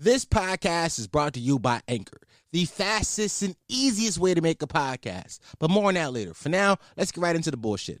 This podcast is brought to you by Anchor, the fastest and easiest way to make a podcast. But more on that later. For now, let's get right into the bullshit.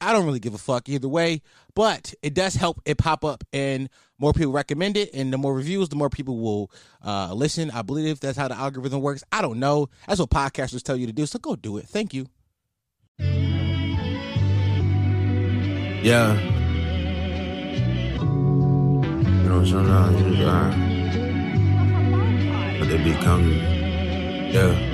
I don't really give a fuck either way, but it does help it pop up and more people recommend it. And the more reviews, the more people will uh, listen. I believe that's how the algorithm works. I don't know. That's what podcasters tell you to do. So go do it. Thank you. Yeah. You know, sometimes you are. But they become. Yeah.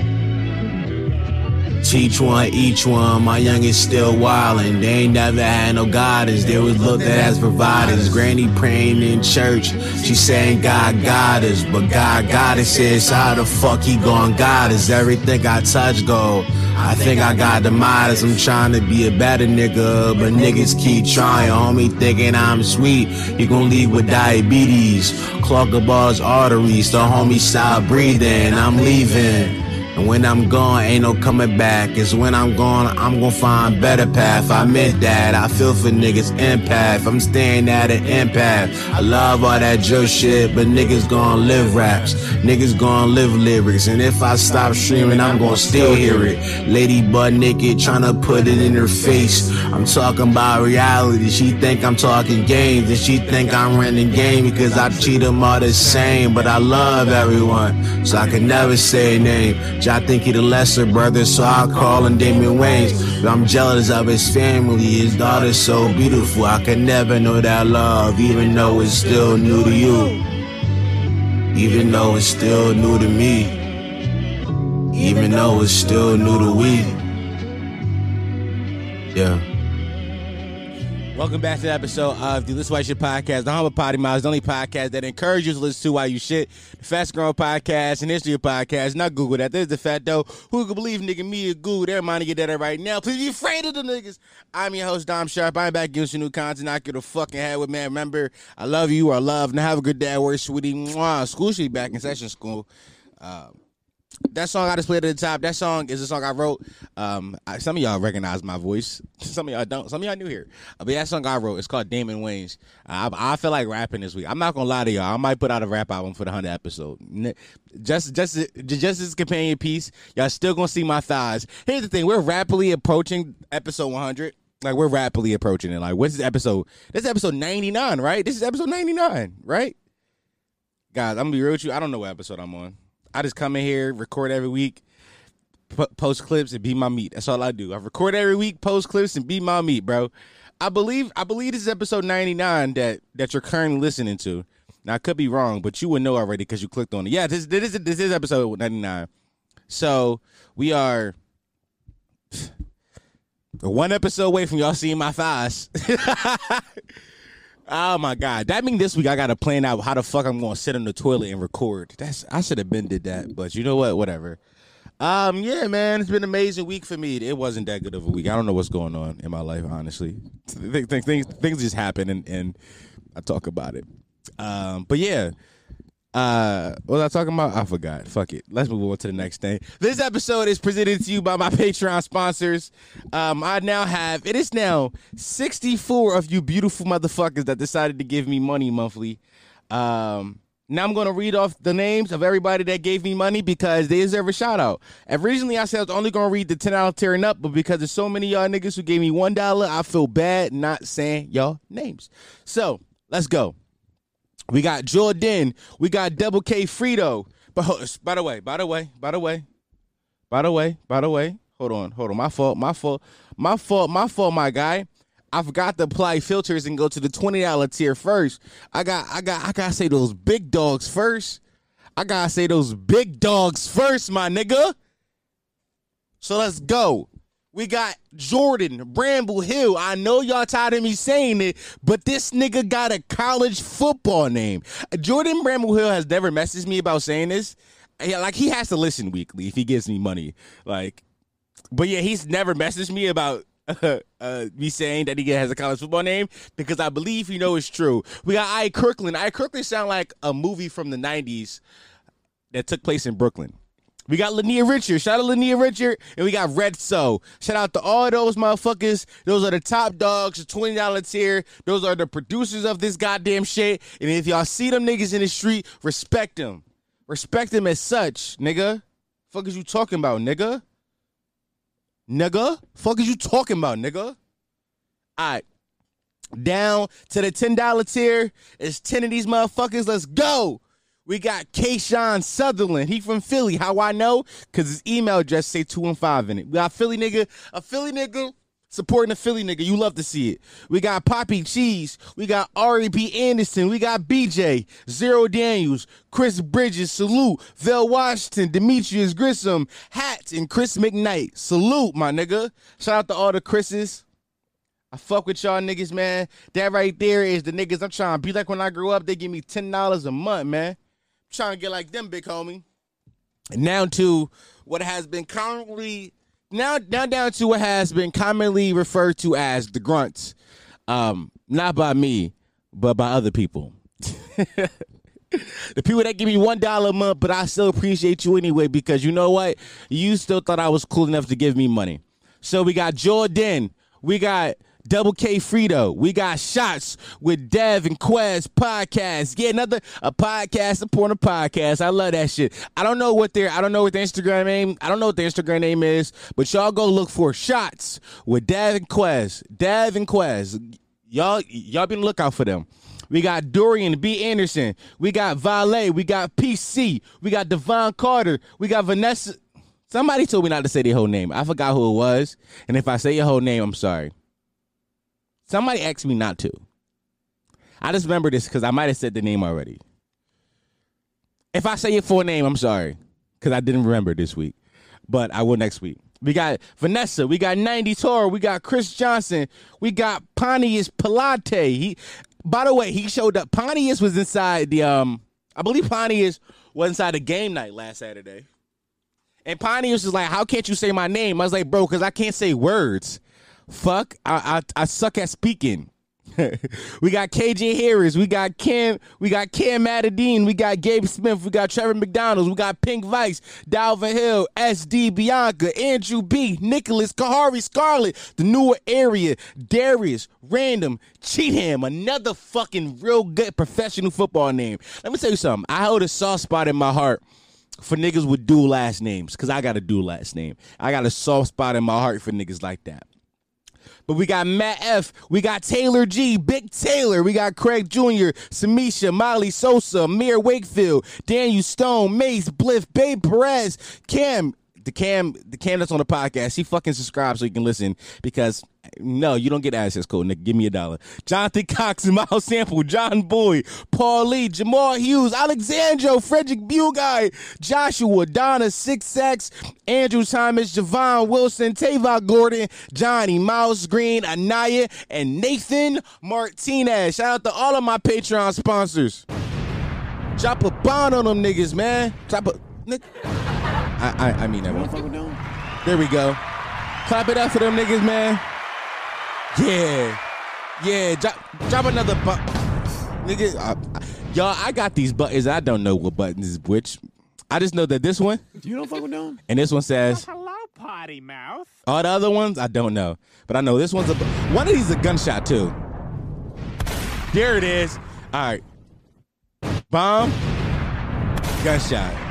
Teach one, each one. My youngest still wildin'. They ain't never had no guidance. They was looked at as providers. Granny praying in church. She saying God got us, but God got us. Says how the fuck he gon' guide us? Everything I touch go. I think I got the modest. I'm trying to be a better nigga, but niggas keep trying. Homie thinking I'm sweet. You gon' leave with diabetes. Clog up all arteries. The homie stop breathing. I'm leaving. And when I'm gone, ain't no coming back. It's when I'm gone, I'm gonna find better path. I meant that. I feel for niggas empath. I'm staying at an empath. I love all that drill shit, but niggas gonna live raps. Niggas gonna live lyrics. And if I stop streaming, I'm gonna still hear it. Lady butt naked, tryna put it in her face. I'm talking about reality. She think I'm talking games, and she think I'm running game because I treat them all the same. But I love everyone, so I can never say a name. I think he the lesser brother, so I call him Damon Wayans. But I'm jealous of his family, his daughter's so beautiful. I can never know that love, even though it's still new to you. Even though it's still new to me. Even though it's still new to we. Yeah. Welcome back to the episode of the Listen While You Shit podcast, the Humble Potty Miles, the only podcast that encourages you to listen to while you shit. The fast growing podcast and history podcast. Not Google that. There's the fat dough. Who can believe nigga me or Google? They're mind to get that right now. Please be afraid of the niggas. I'm your host, Dom Sharp. I'm back giving some new content. I get a fucking head with man. Remember, I love you. I love. Now have a good day at work, sweetie. Mwah. School should be back in session school. Um, that song I just played at the top. That song is a song I wrote. Um, I, some of y'all recognize my voice. Some of y'all don't. Some of y'all new here. Uh, but that song I wrote. It's called Damon Wayans. I, I feel like rapping this week. I'm not gonna lie to y'all. I might put out a rap album for the hundred episode. Just, just, just as companion piece. Y'all still gonna see my thighs. Here's the thing. We're rapidly approaching episode 100. Like we're rapidly approaching it. Like what's this episode? This is episode 99, right? This is episode 99, right? Guys, I'm gonna be real with you. I don't know what episode I'm on. I just come in here, record every week, p- post clips, and be my meat. That's all I do. I record every week, post clips, and be my meat, bro. I believe I believe this is episode 99 that that you're currently listening to. Now I could be wrong, but you would know already because you clicked on it. Yeah, this this is this is episode 99. So we are one episode away from y'all seeing my thighs. Oh my god! That means this week I gotta plan out how the fuck I'm gonna sit in the toilet and record. That's I should have been did that, but you know what? Whatever. Um, yeah, man, it's been an amazing week for me. It wasn't that good of a week. I don't know what's going on in my life, honestly. Things things, things just happen, and, and I talk about it. Um, but yeah, uh, what was I talking about? I forgot. Fuck it. Let's move on to the next thing. This episode is presented to you by my Patreon sponsors. Um, I now have it is now 64 of you beautiful motherfuckers that decided to give me money monthly. Um, now I'm gonna read off the names of everybody that gave me money because they deserve a shout out. Originally I said I was only gonna read the 10 out tearing up, but because there's so many y'all niggas who gave me one dollar, I feel bad not saying y'all names. So let's go. We got Jordan. We got Double K Frito. But by the way, by the way, by the way, by the way, by the way, hold on, hold on. My fault, my fault, my fault, my fault, my guy. I forgot to apply filters and go to the twenty dollar tier first. I got, I got, I gotta say those big dogs first. I gotta say those big dogs first, my nigga. So let's go. We got Jordan Bramble Hill. I know y'all tired of me saying it, but this nigga got a college football name. Jordan Bramble Hill has never messaged me about saying this. Like he has to listen weekly if he gives me money. Like, but yeah, he's never messaged me about uh, uh, me saying that he has a college football name because I believe he know it's true. We got I Kirkland. I Kirkland sound like a movie from the '90s that took place in Brooklyn. We got Lania Richard. Shout out to Lania Richard. And we got Red So. Shout out to all those motherfuckers. Those are the top dogs, the $20 tier. Those are the producers of this goddamn shit. And if y'all see them niggas in the street, respect them. Respect them as such, nigga. Fuck is you talking about, nigga? Nigga? Fuck is you talking about, nigga? All right. Down to the $10 tier. It's 10 of these motherfuckers. Let's go. We got Kayshawn Sutherland. He from Philly. How I know? Because his email address say two and five in it. We got Philly nigga, a Philly nigga supporting a Philly nigga. You love to see it. We got Poppy Cheese. We got B. Anderson. We got BJ, Zero Daniels, Chris Bridges, Salute, Vel Washington, Demetrius Grissom, Hats, and Chris McKnight. Salute, my nigga. Shout out to all the Chris's. I fuck with y'all niggas, man. That right there is the niggas I'm trying to be like when I grew up. They give me $10 a month, man trying to get like them, big homie. And now to what has been commonly now now down to what has been commonly referred to as the grunts. Um, not by me, but by other people. the people that give me one dollar a month, but I still appreciate you anyway because you know what? You still thought I was cool enough to give me money. So we got Jordan, we got Double K Frito. We got shots with Dev and Quez podcast. Yeah, another a podcast supporting a podcast. I love that shit. I don't know what their I don't know what the Instagram name. I don't know what the Instagram name is, but y'all go look for shots with Dev and Quez. Dev and Quez. Y'all y'all be on the lookout for them. We got Dorian B. Anderson. We got Valet. We got PC. We got Devon Carter. We got Vanessa. Somebody told me not to say their whole name. I forgot who it was. And if I say your whole name, I'm sorry. Somebody asked me not to. I just remember this because I might have said the name already. If I say your full name, I'm sorry because I didn't remember this week, but I will next week. We got Vanessa, we got 90 Toro, we got Chris Johnson, we got Pontius Pilate. He, by the way, he showed up. Pontius was inside the um, I believe Pontius was inside the game night last Saturday. And Pontius was like, "How can't you say my name?" I was like, "Bro, because I can't say words." Fuck, I I, I suck at speaking. we got KJ Harris, we got Cam, we got Cam Matadine, we got Gabe Smith, we got Trevor McDonald's, we got Pink Vice, Dalvin Hill, SD Bianca, Andrew B, Nicholas Kahari Scarlett, the newer area, Darius, Random, Cheatham, another fucking real good professional football name. Let me tell you something. I hold a soft spot in my heart for niggas with dual last names, because I got a dual last name. I got a soft spot in my heart for niggas like that. But we got Matt F. We got Taylor G. Big Taylor. We got Craig Jr., Samisha, Molly Sosa, Mir Wakefield, Daniel Stone, Mace, Bliff, Babe Perez, Cam. The Cam, the Cam that's on the podcast, he fucking subscribes so you can listen because no, you don't get access code, nigga. Give me a dollar. Jonathan Cox and Miles Sample, John Boy, Paul Lee, Jamal Hughes, Alexandro, Frederick Bugay, Joshua, Donna, Six X, Andrew Thomas, Javon Wilson, Tavon Gordon, Johnny, Mouse Green, Anaya, and Nathan Martinez. Shout out to all of my Patreon sponsors. Drop a bond on them niggas, man. Drop a. Nigga. I, I, I mean that one. There we go. Clap it up for them niggas, man. Yeah, yeah. Drop, drop another button, nigga. Uh, y'all, I got these buttons. I don't know what buttons is which. I just know that this one. You don't fuck with them. And this one says. Hello, potty mouth. All the other ones, I don't know, but I know this one's a. One of these is a gunshot too. There it is. All right. Bomb. Gunshot.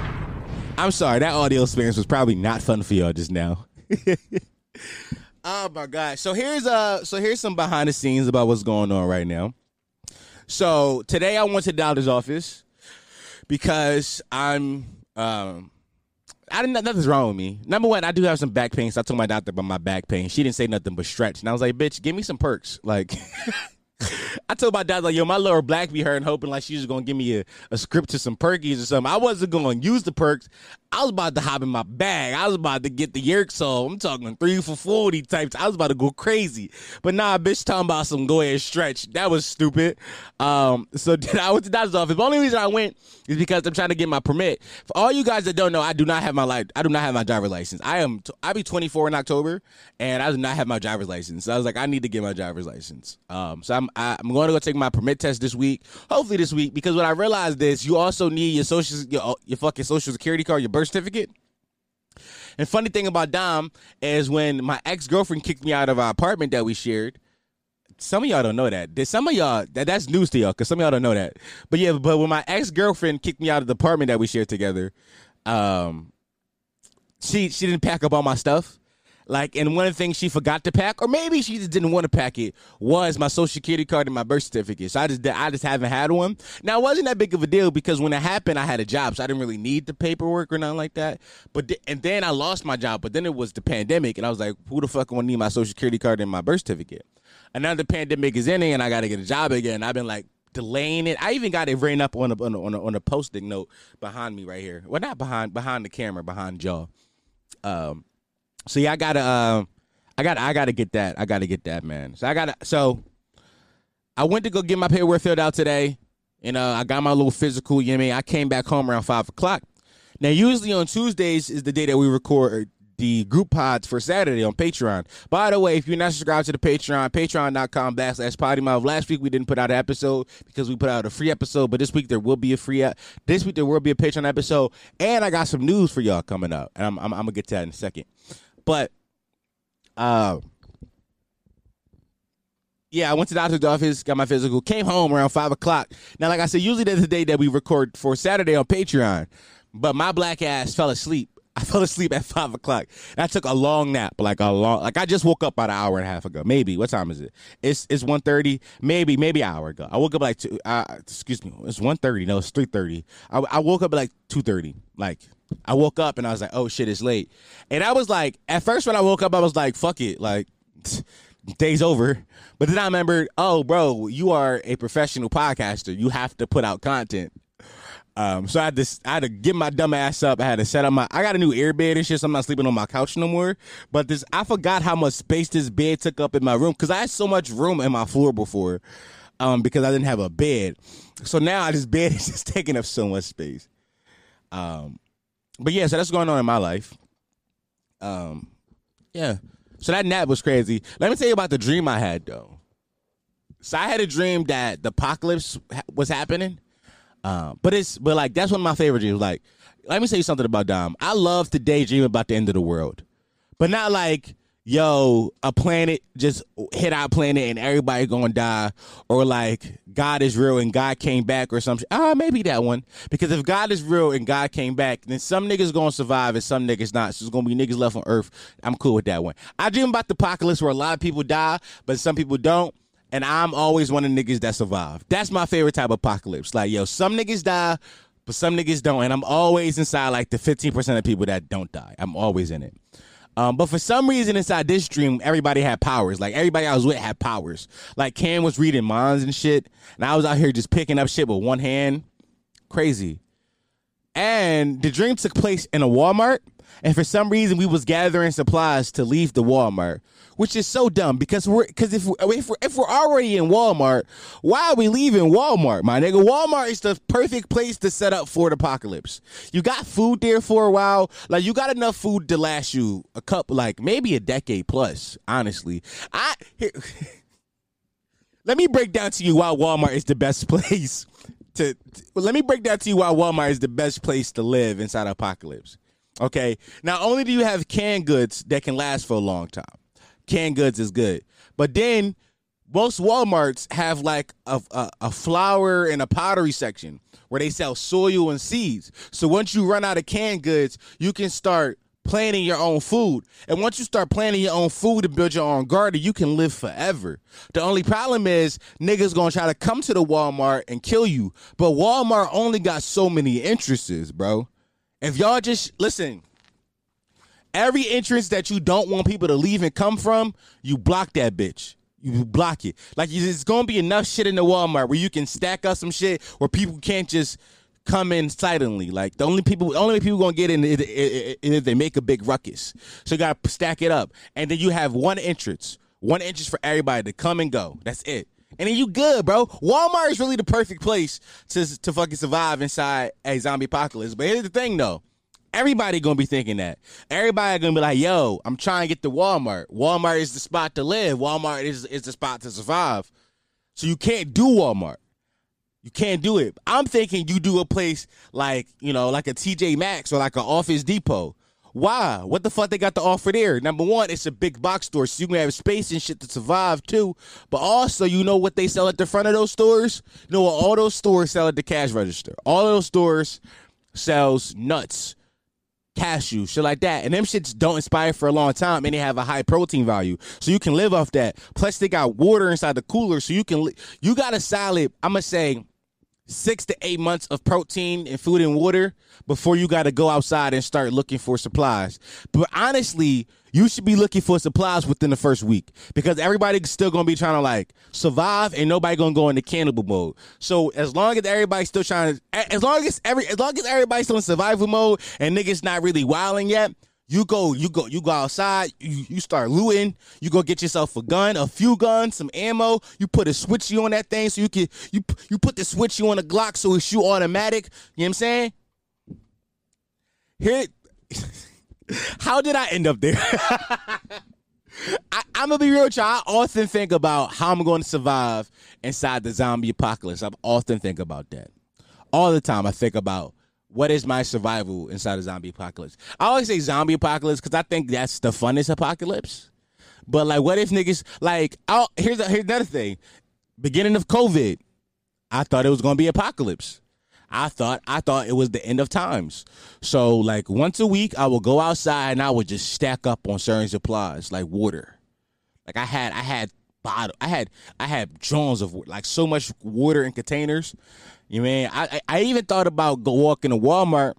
I'm sorry, that audio experience was probably not fun for y'all just now. Oh my god! So here's uh, so here's some behind the scenes about what's going on right now. So today I went to the doctor's office because I'm um. I didn't. Nothing's wrong with me. Number one, I do have some back pain, so I told my doctor about my back pain. She didn't say nothing but stretch, and I was like, "Bitch, give me some perks." Like, I told my dad like, yo, my lower black be hurting, hoping like she's was gonna give me a, a script to some perkies or something. I wasn't gonna use the perks. I was about to hop in my bag. I was about to get the Yerxol. I'm talking three for forty types. I was about to go crazy. But nah, bitch, talking about some go ahead stretch. That was stupid. Um, so I went to doctor's office. The only reason I went is because I'm trying to get my permit. For all you guys that don't know, I do not have my life. I do not have my driver's license. I am. T- I'll be 24 in October, and I do not have my driver's license. So I was like, I need to get my driver's license. Um, so I'm I, am going to go take my permit test this week. Hopefully this week, because what I realized is you also need your social your, your fucking social security card, your birth certificate. And funny thing about Dom is when my ex girlfriend kicked me out of our apartment that we shared. Some of y'all don't know that. Some of y'all that that's news to y'all because some of y'all don't know that. But yeah, but when my ex girlfriend kicked me out of the apartment that we shared together, um, she she didn't pack up all my stuff. Like, and one of the things she forgot to pack, or maybe she just didn't want to pack it, was my social security card and my birth certificate. So I just, I just haven't had one. Now, it wasn't that big of a deal because when it happened, I had a job, so I didn't really need the paperwork or nothing like that. But th- and then I lost my job, but then it was the pandemic, and I was like, who the fuck to need my social security card and my birth certificate? And now the pandemic is ending, and I got to get a job again. I've been like delaying it. I even got it written up on a on a, on a, on a post-it note behind me right here. Well, not behind behind the camera, behind jaw. Um, so yeah, I gotta, uh, I got, I gotta get that. I gotta get that, man. So I gotta. So I went to go get my paperwork filled out today. and know, I got my little physical. You know I mean? I came back home around five o'clock. Now, usually on Tuesdays is the day that we record the group pods for Saturday on Patreon. By the way, if you're not subscribed to the Patreon, patreon.com backslash potty. Last week we didn't put out an episode because we put out a free episode, but this week there will be a free this week there will be a Patreon episode. And I got some news for y'all coming up. And I'm, I'm, I'm gonna get to that in a second. But uh yeah, I went to the doctor's office, got my physical, came home around five o'clock. Now, like I said, usually that's the day that we record for Saturday on Patreon, but my black ass fell asleep. I fell asleep at five o'clock. I took a long nap, like a long, like I just woke up about an hour and a half ago. Maybe. What time is it? It's it's one thirty. Maybe maybe an hour ago. I woke up like two. Uh, excuse me. It's one thirty. No, it's three thirty. I, I woke up like two thirty. Like I woke up and I was like, oh shit, it's late. And I was like, at first when I woke up, I was like, fuck it, like day's over. But then I remembered, oh bro, you are a professional podcaster. You have to put out content. Um, so I had to I had to get my dumb ass up. I had to set up my I got a new airbed and shit, so I'm not sleeping on my couch no more. But this I forgot how much space this bed took up in my room because I had so much room in my floor before. Um, because I didn't have a bed. So now this bed is just taking up so much space. Um, but yeah, so that's going on in my life. Um, yeah. So that nap was crazy. Let me tell you about the dream I had though. So I had a dream that the apocalypse was happening. Uh, but it's but like that's one of my favorite dreams. Like, let me say something about Dom. I love to daydream about the end of the world, but not like yo, a planet just hit our planet and everybody gonna die, or like God is real and God came back or something. Ah, maybe that one. Because if God is real and God came back, then some niggas gonna survive and some niggas not. So it's gonna be niggas left on Earth. I'm cool with that one. I dream about the apocalypse where a lot of people die, but some people don't. And I'm always one of the niggas that survive. That's my favorite type of apocalypse. Like, yo, some niggas die, but some niggas don't. And I'm always inside like the 15% of people that don't die. I'm always in it. Um, but for some reason inside this dream, everybody had powers. Like everybody I was with had powers. Like Cam was reading minds and shit, and I was out here just picking up shit with one hand. Crazy. And the dream took place in a Walmart, and for some reason we was gathering supplies to leave the Walmart which is so dumb because we're because if if we're, if we're already in Walmart, why are we leaving Walmart, my nigga? Walmart is the perfect place to set up for the apocalypse. You got food there for a while, like you got enough food to last you a couple, like maybe a decade plus. Honestly, I. Here, let me break down to you why Walmart is the best place to, to, let me break down to you why Walmart is the best place to live inside apocalypse. Okay. Not only do you have canned goods that can last for a long time, canned goods is good. But then most Walmarts have like a, a, a, flower and a pottery section where they sell soil and seeds. So once you run out of canned goods, you can start planting your own food. And once you start planting your own food and build your own garden, you can live forever. The only problem is niggas gonna try to come to the Walmart and kill you. But Walmart only got so many entrances, bro. If y'all just listen, Every entrance that you don't want people to leave and come from, you block that bitch. You block it. Like it's gonna be enough shit in the Walmart where you can stack up some shit where people can't just come in silently. Like the only people, the only people gonna get in is if they make a big ruckus. So you gotta stack it up, and then you have one entrance, one entrance for everybody to come and go. That's it. And then you good, bro. Walmart is really the perfect place to to fucking survive inside a zombie apocalypse. But here's the thing, though. Everybody gonna be thinking that. Everybody gonna be like, "Yo, I'm trying to get to Walmart. Walmart is the spot to live. Walmart is is the spot to survive." So you can't do Walmart. You can't do it. I'm thinking you do a place like you know, like a TJ Maxx or like an Office Depot. Why? What the fuck they got to offer there? Number one, it's a big box store, so you can have space and shit to survive too. But also, you know what they sell at the front of those stores? You know what all those stores sell at the cash register? All those stores sells nuts, cashew, shit like that. And them shits don't expire for a long time and they have a high protein value. So you can live off that. Plus they got water inside the cooler so you can li- you got a solid, I'm gonna say six to eight months of protein and food and water before you got to go outside and start looking for supplies. But honestly, you should be looking for supplies within the first week because everybody's still gonna be trying to like survive and nobody gonna go into cannibal mode. So as long as everybody's still trying to, as long as every, as long as everybody's still in survival mode and niggas not really wilding yet, you go, you go, you go outside. You, you start looting. You go get yourself a gun, a few guns, some ammo. You put a switchy on that thing so you can you you put the switchy on the Glock so it shoot automatic. You know what I'm saying? Here, how did I end up there? I, am gonna be real, child. I often think about how I'm going to survive inside the zombie apocalypse. I often think about that all the time. I think about what is my survival inside a zombie apocalypse? I always say zombie apocalypse because I think that's the funnest apocalypse. But like, what if niggas like? I'll, here's a, here's another thing. Beginning of COVID, I thought it was gonna be apocalypse. I thought I thought it was the end of times. So like once a week, I would go outside and I would just stack up on certain supplies like water. Like I had I had bottle I had I had drums of like so much water in containers you mean I I even thought about go walking to Walmart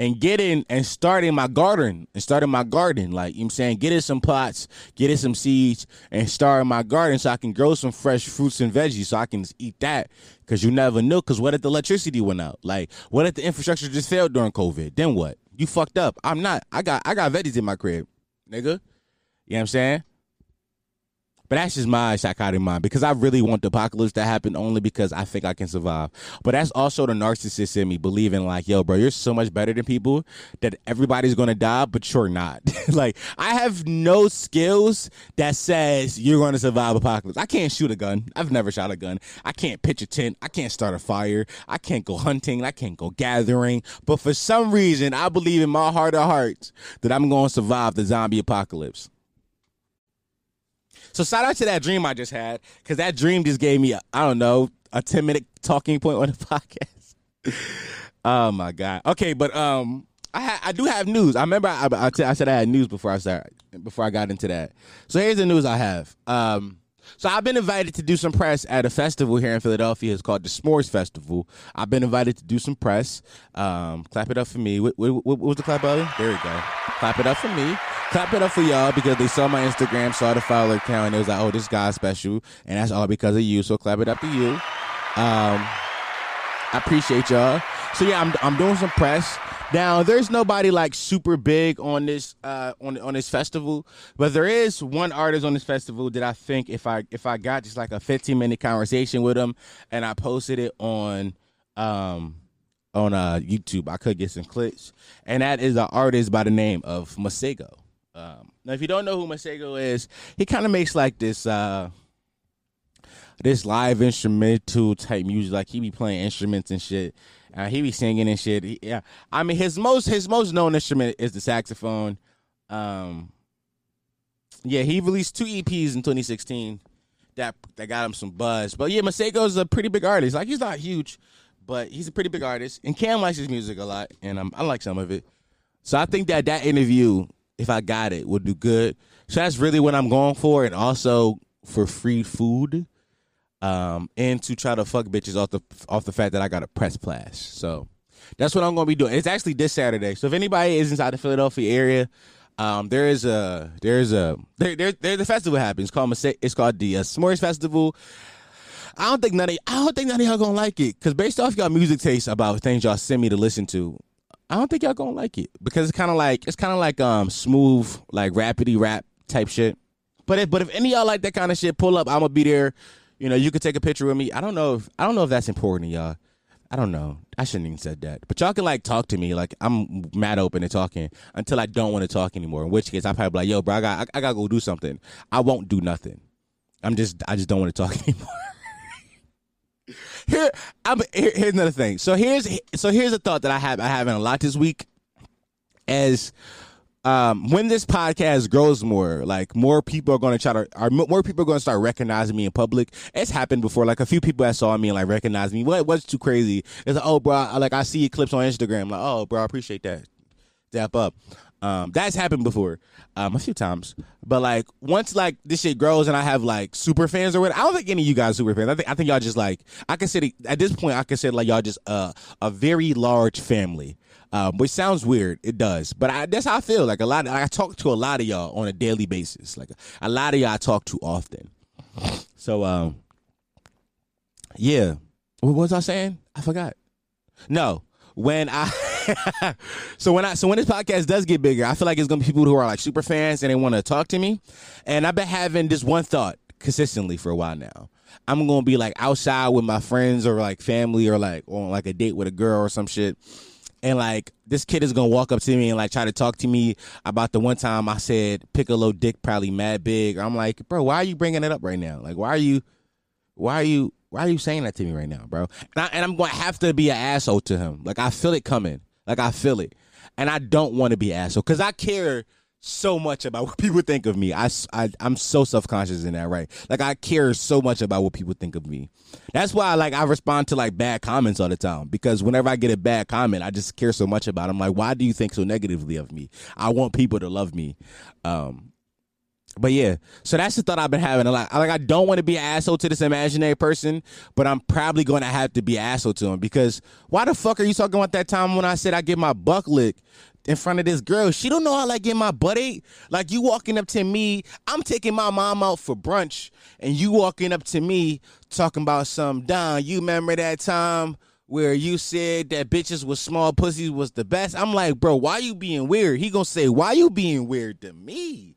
and getting and starting my garden and starting my garden. Like you know I'm saying, getting some pots, getting some seeds, and starting my garden so I can grow some fresh fruits and veggies so I can eat that. Cause you never know. Cause what if the electricity went out? Like what if the infrastructure just failed during COVID? Then what? You fucked up. I'm not. I got I got veggies in my crib, nigga. You know what I'm saying? But that's just my psychotic mind because I really want the apocalypse to happen only because I think I can survive. But that's also the narcissist in me believing like, yo, bro, you're so much better than people that everybody's gonna die, but you're not. like I have no skills that says you're gonna survive apocalypse. I can't shoot a gun. I've never shot a gun. I can't pitch a tent. I can't start a fire. I can't go hunting. I can't go gathering. But for some reason, I believe in my heart of hearts that I'm gonna survive the zombie apocalypse. So shout out to that dream I just had because that dream just gave me I don't know a ten minute talking point on the podcast. oh my god. Okay, but um, I ha- I do have news. I remember I, I, t- I said I had news before I started before I got into that. So here's the news I have. Um. So I've been invited to do some press at a festival here in Philadelphia. It's called the S'mores Festival. I've been invited to do some press. Um, clap it up for me. What, what, what, was the clap button? There we go. Clap it up for me clap it up for y'all because they saw my Instagram, saw the follower count, and it was like, oh, this guy's special, and that's all because of you. So clap it up to you. Um, I appreciate y'all. So yeah, I'm I'm doing some press. Now, there's nobody like super big on this uh, on on this festival, but there is one artist on this festival that I think if I if I got just like a 15 minute conversation with him and I posted it on um on uh YouTube, I could get some clicks, and that is an artist by the name of Masego. Um, now, if you don't know who Masego is, he kind of makes like this uh, this live instrumental type music. Like he be playing instruments and shit. Uh, he be singing and shit. He, yeah, I mean his most his most known instrument is the saxophone. Um, yeah, he released two EPs in 2016 that that got him some buzz. But yeah, Masego's a pretty big artist. Like he's not huge, but he's a pretty big artist. And Cam likes his music a lot, and um, I like some of it. So I think that that interview if I got it, would do good. So that's really what I'm going for, and also for free food, um, and to try to fuck bitches off the off the fact that I got a press pass. So that's what I'm going to be doing. It's actually this Saturday. So if anybody is inside the Philadelphia area, Um, there is a there's a there there, there the festival happens. It's called it's called the uh, S'mores Festival. I don't think none of I don't think none of y'all gonna like it because based off y'all music taste about things y'all send me to listen to, I don't think y'all gonna like it because it's kind of like it's kind of like um smooth like rapidy rap type shit. But if but if any y'all like that kind of shit, pull up. I'm gonna be there. You know, you could take a picture with me. I don't know if I don't know if that's important to y'all. I don't know. I shouldn't even said that. But y'all can like talk to me. Like I'm mad open to talking until I don't want to talk anymore. In which case I'm probably like, yo, bro, I got I, I gotta go do something. I won't do nothing. I'm just I just don't want to talk anymore. Here, I'm here, here's another thing. So here's so here's a thought that I have I have in a lot this week as um, when this podcast grows more, like more people are going to try to, are more people are going to start recognizing me in public. It's happened before. Like a few people that saw me and like recognized me. What what's too crazy? It's like, oh, bro, I, like I see clips on Instagram. Like, oh, bro, I appreciate that. Dap up. Um, that's happened before, um, a few times. But like once like this shit grows and I have like super fans or what, I don't think any of you guys super fans. I think I think y'all just like I consider at this point I consider like y'all just uh, a very large family um, which sounds weird. It does, but I, that's how I feel. Like a lot, of, I talk to a lot of y'all on a daily basis. Like a, lot of y'all I talk to often. So, um, yeah. What was I saying? I forgot. No, when I so when I so when this podcast does get bigger, I feel like it's gonna be people who are like super fans and they want to talk to me. And I've been having this one thought consistently for a while now. I'm gonna be like outside with my friends or like family or like on like a date with a girl or some shit and like this kid is gonna walk up to me and like try to talk to me about the one time I said Piccolo dick probably mad big. I'm like, bro, why are you bringing it up right now? Like, why are you, why are you, why are you saying that to me right now, bro? And, I, am going to have to be an asshole to him. Like I feel it coming. Like I feel it, and I don't want to be asshole because I care so much about what people think of me. I, I I'm so self conscious in that, right? Like I care so much about what people think of me. That's why like I respond to like bad comments all the time because whenever I get a bad comment, I just care so much about. It. I'm like, why do you think so negatively of me? I want people to love me. Um, but yeah, so that's the thought I've been having a lot. Like I don't want to be an asshole to this imaginary person, but I'm probably going to have to be an asshole to him because why the fuck are you talking about that time when I said I get my buck licked in front of this girl? She don't know how like get my butt ate. Like you walking up to me, I'm taking my mom out for brunch, and you walking up to me talking about some Don. You remember that time? Where you said that bitches with small pussies was the best. I'm like, bro, why you being weird? He gonna say, why you being weird to me?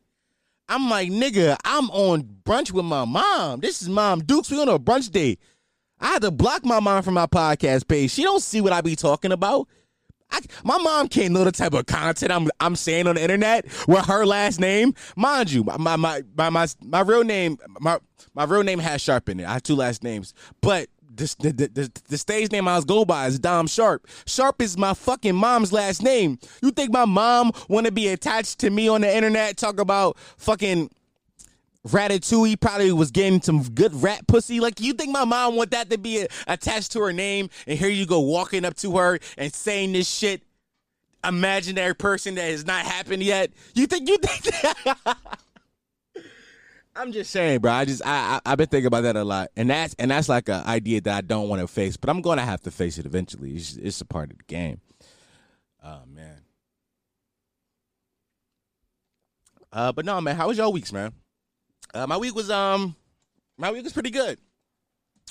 I'm like, nigga, I'm on brunch with my mom. This is Mom Dukes. We on a brunch day. I had to block my mom from my podcast page. She don't see what I be talking about. I, my mom can't know the type of content I'm I'm saying on the internet with her last name. Mind you, my my my my, my real name my my real name has Sharp in it. I have two last names, but the, the, the, the, stage name I was go by is Dom Sharp. Sharp is my fucking mom's last name. You think my mom want to be attached to me on the internet? Talk about fucking Ratatouille probably was getting some good rat pussy. Like, you think my mom want that to be attached to her name? And here you go walking up to her and saying this shit, imaginary person that has not happened yet. You think you think that? I'm just saying, bro. I just I, I have been thinking about that a lot, and that's and that's like an idea that I don't want to face, but I'm going to have to face it eventually. It's, it's a part of the game. Oh man. Uh, but no, man. How was your weeks, man? Uh, my week was um, my week was pretty good.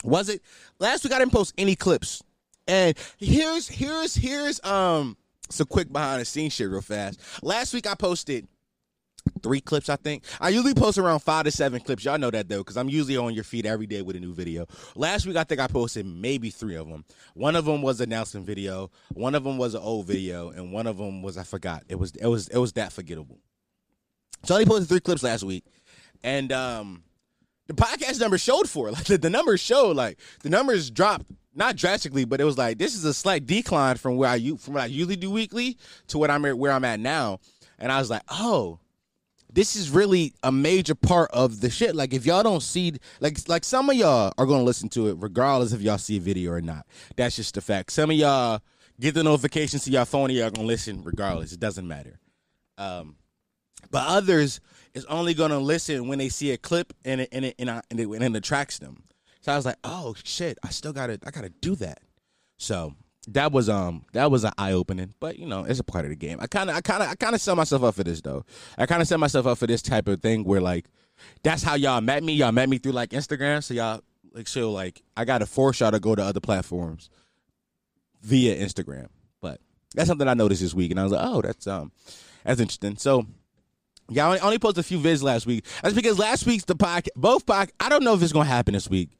Was it? Last week I didn't post any clips, and here's here's here's um some quick behind the scenes shit real fast. Last week I posted three clips, I think. I usually post around five to seven clips. Y'all know that though, because I'm usually on your feed every day with a new video. Last week, I think I posted maybe three of them. One of them was an announcement video. One of them was an old video, and one of them was I forgot. It was it was it was that forgettable. So I only posted three clips last week, and um, the podcast number showed for it. Like the, the numbers showed, like the numbers dropped not drastically, but it was like this is a slight decline from where I from what I usually do weekly to what I'm where I'm at now. And I was like, oh, this is really a major part of the shit. Like if y'all don't see like like some of y'all are gonna listen to it regardless if y'all see a video or not. That's just the fact. Some of y'all get the notifications to y'all phone and y'all gonna listen regardless. It doesn't matter. Um, but others is only gonna listen when they see a clip and it and it and, it, and it, and it attracts them. So I was like, oh shit, I still gotta I gotta do that. So that was um that was an eye opening, but you know it's a part of the game. I kind of I kind of I kind of set myself up for this though. I kind of set myself up for this type of thing where like that's how y'all met me. Y'all met me through like Instagram, so y'all like so like I got to force y'all to go to other platforms via Instagram. But that's something I noticed this week, and I was like, oh, that's um that's interesting. So. Yeah, I only, posted a few vids last week. That's because last week's the podcast, both podcast. I don't know if it's gonna happen this week.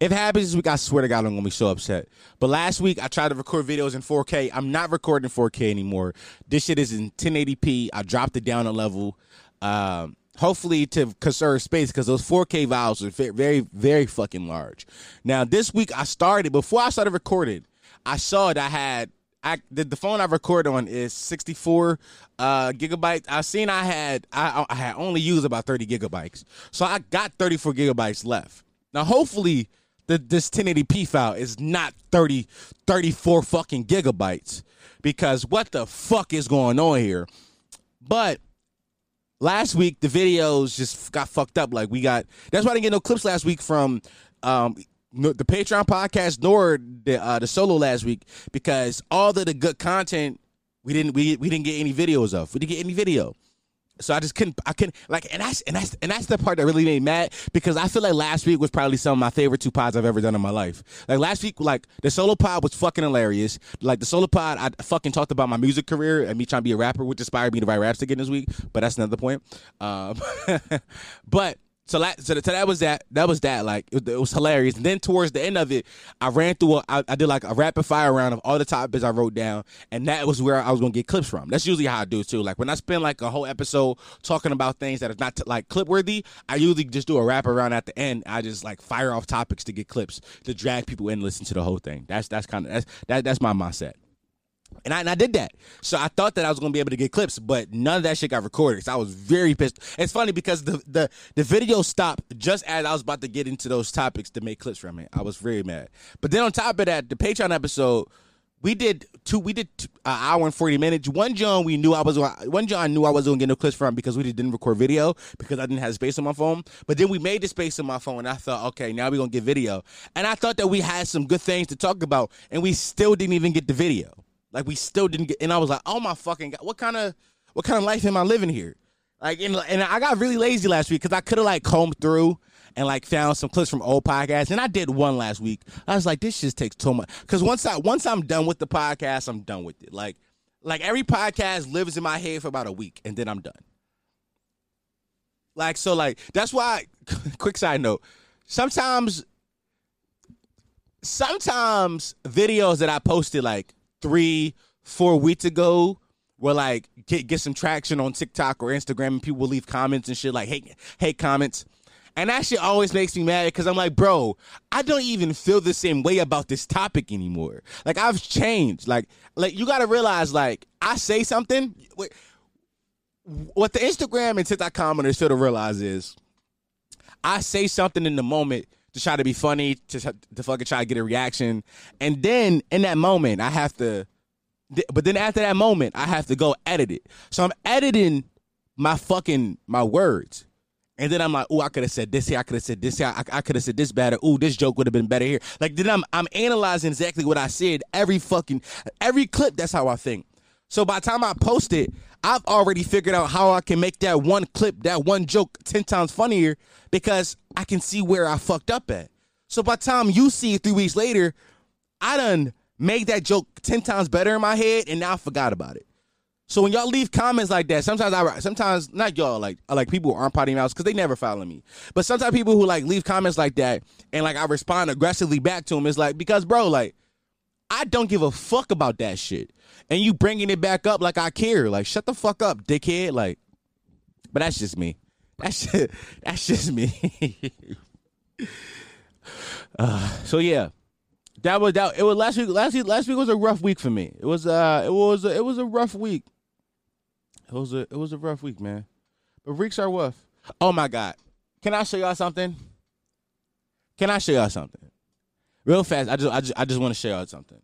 If it happens this week, I swear to God, I'm gonna be so upset. But last week, I tried to record videos in 4K. I'm not recording 4K anymore. This shit is in 1080p. I dropped it down a level, um, hopefully to conserve space because those 4K files are very, very fucking large. Now, this week, I started before I started recording. I saw that I had I the, the phone I record on is 64 uh, gigabytes. I seen I had I, I had only used about 30 gigabytes, so I got 34 gigabytes left. Now, hopefully, the, this 1080p file is not 30 34 fucking gigabytes because what the fuck is going on here? But last week the videos just got fucked up. Like we got that's why I didn't get no clips last week from um the Patreon podcast nor the uh, the solo last week because all of the good content we didn't we we didn't get any videos of. We didn't get any video. So I just couldn't I couldn't like and that's and that's and that's the part that really made me mad because I feel like last week was probably some of my favorite two pods I've ever done in my life. Like last week, like the solo pod was fucking hilarious. Like the solo pod, I fucking talked about my music career and me trying to be a rapper, which inspired me to write raps again this week. But that's another point. Um, but so that, so that was that. That was that. Like it, it, was hilarious. And then towards the end of it, I ran through. A, I, I did like a rapid fire round of all the topics I wrote down, and that was where I was gonna get clips from. That's usually how I do it too. Like when I spend like a whole episode talking about things that are not t- like clip worthy, I usually just do a wrap around at the end. I just like fire off topics to get clips to drag people in and listen to the whole thing. That's that's kind of that's that that's my mindset. And I, and I did that. So I thought that I was gonna be able to get clips, but none of that shit got recorded. So I was very pissed. It's funny because the, the the video stopped just as I was about to get into those topics to make clips from it. I was very mad. But then on top of that, the Patreon episode, we did two. We did an hour and forty minutes. One John we knew I was one John knew I wasn't gonna get no clips from because we didn't record video because I didn't have space on my phone. But then we made the space on my phone. and I thought, okay, now we're gonna get video. And I thought that we had some good things to talk about, and we still didn't even get the video. Like we still didn't get, and I was like, oh my fucking god, what kind of what kind of life am I living here? Like, and, and I got really lazy last week because I could have like combed through and like found some clips from old podcasts, and I did one last week. I was like, this just takes too much because once I once I'm done with the podcast, I'm done with it. Like, like every podcast lives in my head for about a week, and then I'm done. Like so, like that's why. quick side note: sometimes, sometimes videos that I posted like three, four weeks ago where like get get some traction on TikTok or Instagram and people will leave comments and shit like hate hate comments. And that shit always makes me mad because I'm like, bro, I don't even feel the same way about this topic anymore. Like I've changed. Like, like you gotta realize, like, I say something. What the Instagram and TikTok commenters fail to realize is I say something in the moment to try to be funny, to to fucking try to get a reaction, and then in that moment I have to. But then after that moment, I have to go edit it. So I'm editing my fucking my words. And then I'm like, oh, I could have said this here. I could have said this here. I, I could have said this better. Oh, this joke would have been better here. Like then I'm I'm analyzing exactly what I said. Every fucking every clip. That's how I think. So by the time I post it, I've already figured out how I can make that one clip, that one joke 10 times funnier because I can see where I fucked up at. So by time you see it three weeks later, I done made that joke 10 times better in my head and now I forgot about it. So when y'all leave comments like that, sometimes I sometimes not y'all like uh, like people who aren't potty mouths because they never follow me. But sometimes people who like leave comments like that and like I respond aggressively back to them is like because bro like I don't give a fuck about that shit and you bringing it back up like I care. Like, shut the fuck up, dickhead. Like, but that's just me. That's just, that's just me. uh, so yeah, that was that. It was last week. Last week. Last week was a rough week for me. It was. Uh. It was. A, it was a rough week. It was a. It was a rough week, man. But reeks are rough. Oh my god. Can I show y'all something? Can I show y'all something? Real fast. I just. I just. I just want to share y'all something.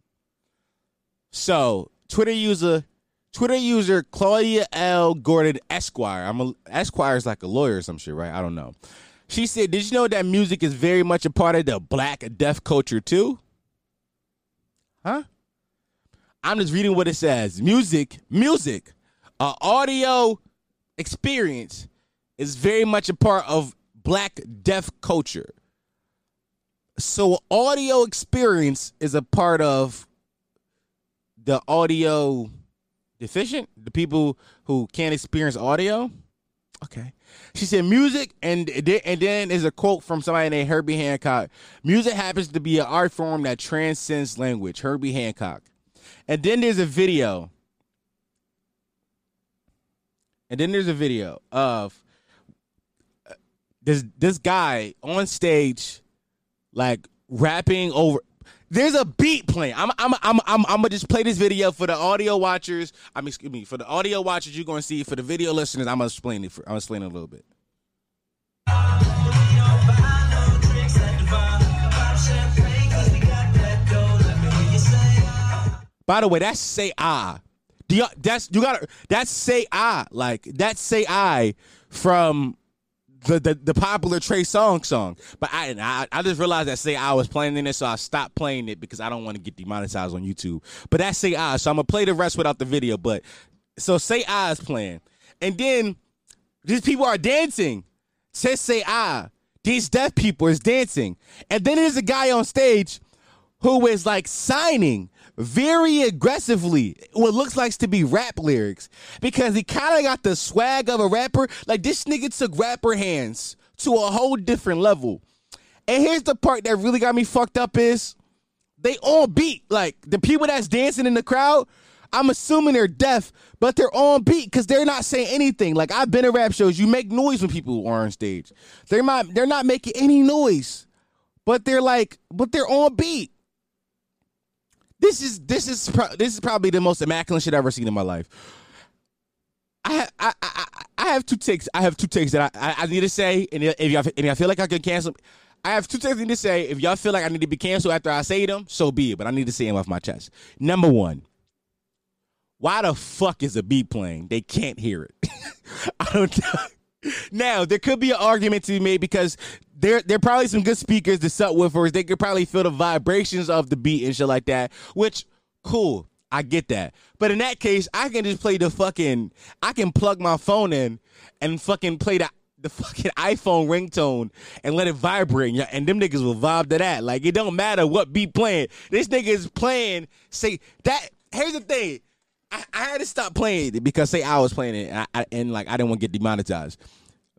So Twitter user Twitter user Claudia L. Gordon Esquire. I'm a Esquire is like a lawyer or some shit, right? I don't know. She said, "Did you know that music is very much a part of the black deaf culture too?" Huh? I'm just reading what it says. Music, music, uh, audio experience is very much a part of black deaf culture. So audio experience is a part of the audio deficient, the people who can't experience audio. Okay. She said music, and and then is a quote from somebody named Herbie Hancock. Music happens to be an art form that transcends language. Herbie Hancock. And then there's a video. And then there's a video of uh, this this guy on stage, like rapping over there's a beat playing. I'm I'm I'm I'm I'm gonna just play this video for the audio watchers. I mean, excuse me, for the audio watchers, you're gonna see. For the video listeners, I'm gonna explain it. For, I'm gonna explain it a little bit. By the way, that's say I. Do you, that's you gotta that's say I like that's say I from the, the, the popular Trey Songz song. But I, I, I just realized that Say I was playing in it, so I stopped playing it because I don't want to get demonetized on YouTube. But that's Say I, so I'm gonna play the rest without the video. But so Say I is playing, and then these people are dancing. Says Say I. These deaf people is dancing, and then there's a guy on stage who is like signing very aggressively what looks like to be rap lyrics because he kind of got the swag of a rapper. Like this nigga took rapper hands to a whole different level. And here's the part that really got me fucked up is they on beat. Like the people that's dancing in the crowd, I'm assuming they're deaf, but they're on beat because they're not saying anything. Like I've been at rap shows, you make noise when people are on stage. They're not they're not making any noise. But they're like, but they're on beat. This is this is this is probably the most immaculate shit I've ever seen in my life. I I I, I have two takes. I have two takes that I, I, need to say, and if y'all and I feel like I can cancel, I have two takes I need to say. If y'all feel like I need to be canceled after I say them, so be it. But I need to say them off my chest. Number one, why the fuck is a beat playing? They can't hear it. I don't. now there could be an argument to be made because there there probably some good speakers, to the subwoofers. They could probably feel the vibrations of the beat and shit like that. Which cool, I get that. But in that case, I can just play the fucking. I can plug my phone in and fucking play the the fucking iPhone ringtone and let it vibrate, and them niggas will vibe to that. Like it don't matter what beat playing. This nigga is playing. Say that. Here's the thing. I, I had to stop playing it because say I was playing it and, I, and like I didn't want to get demonetized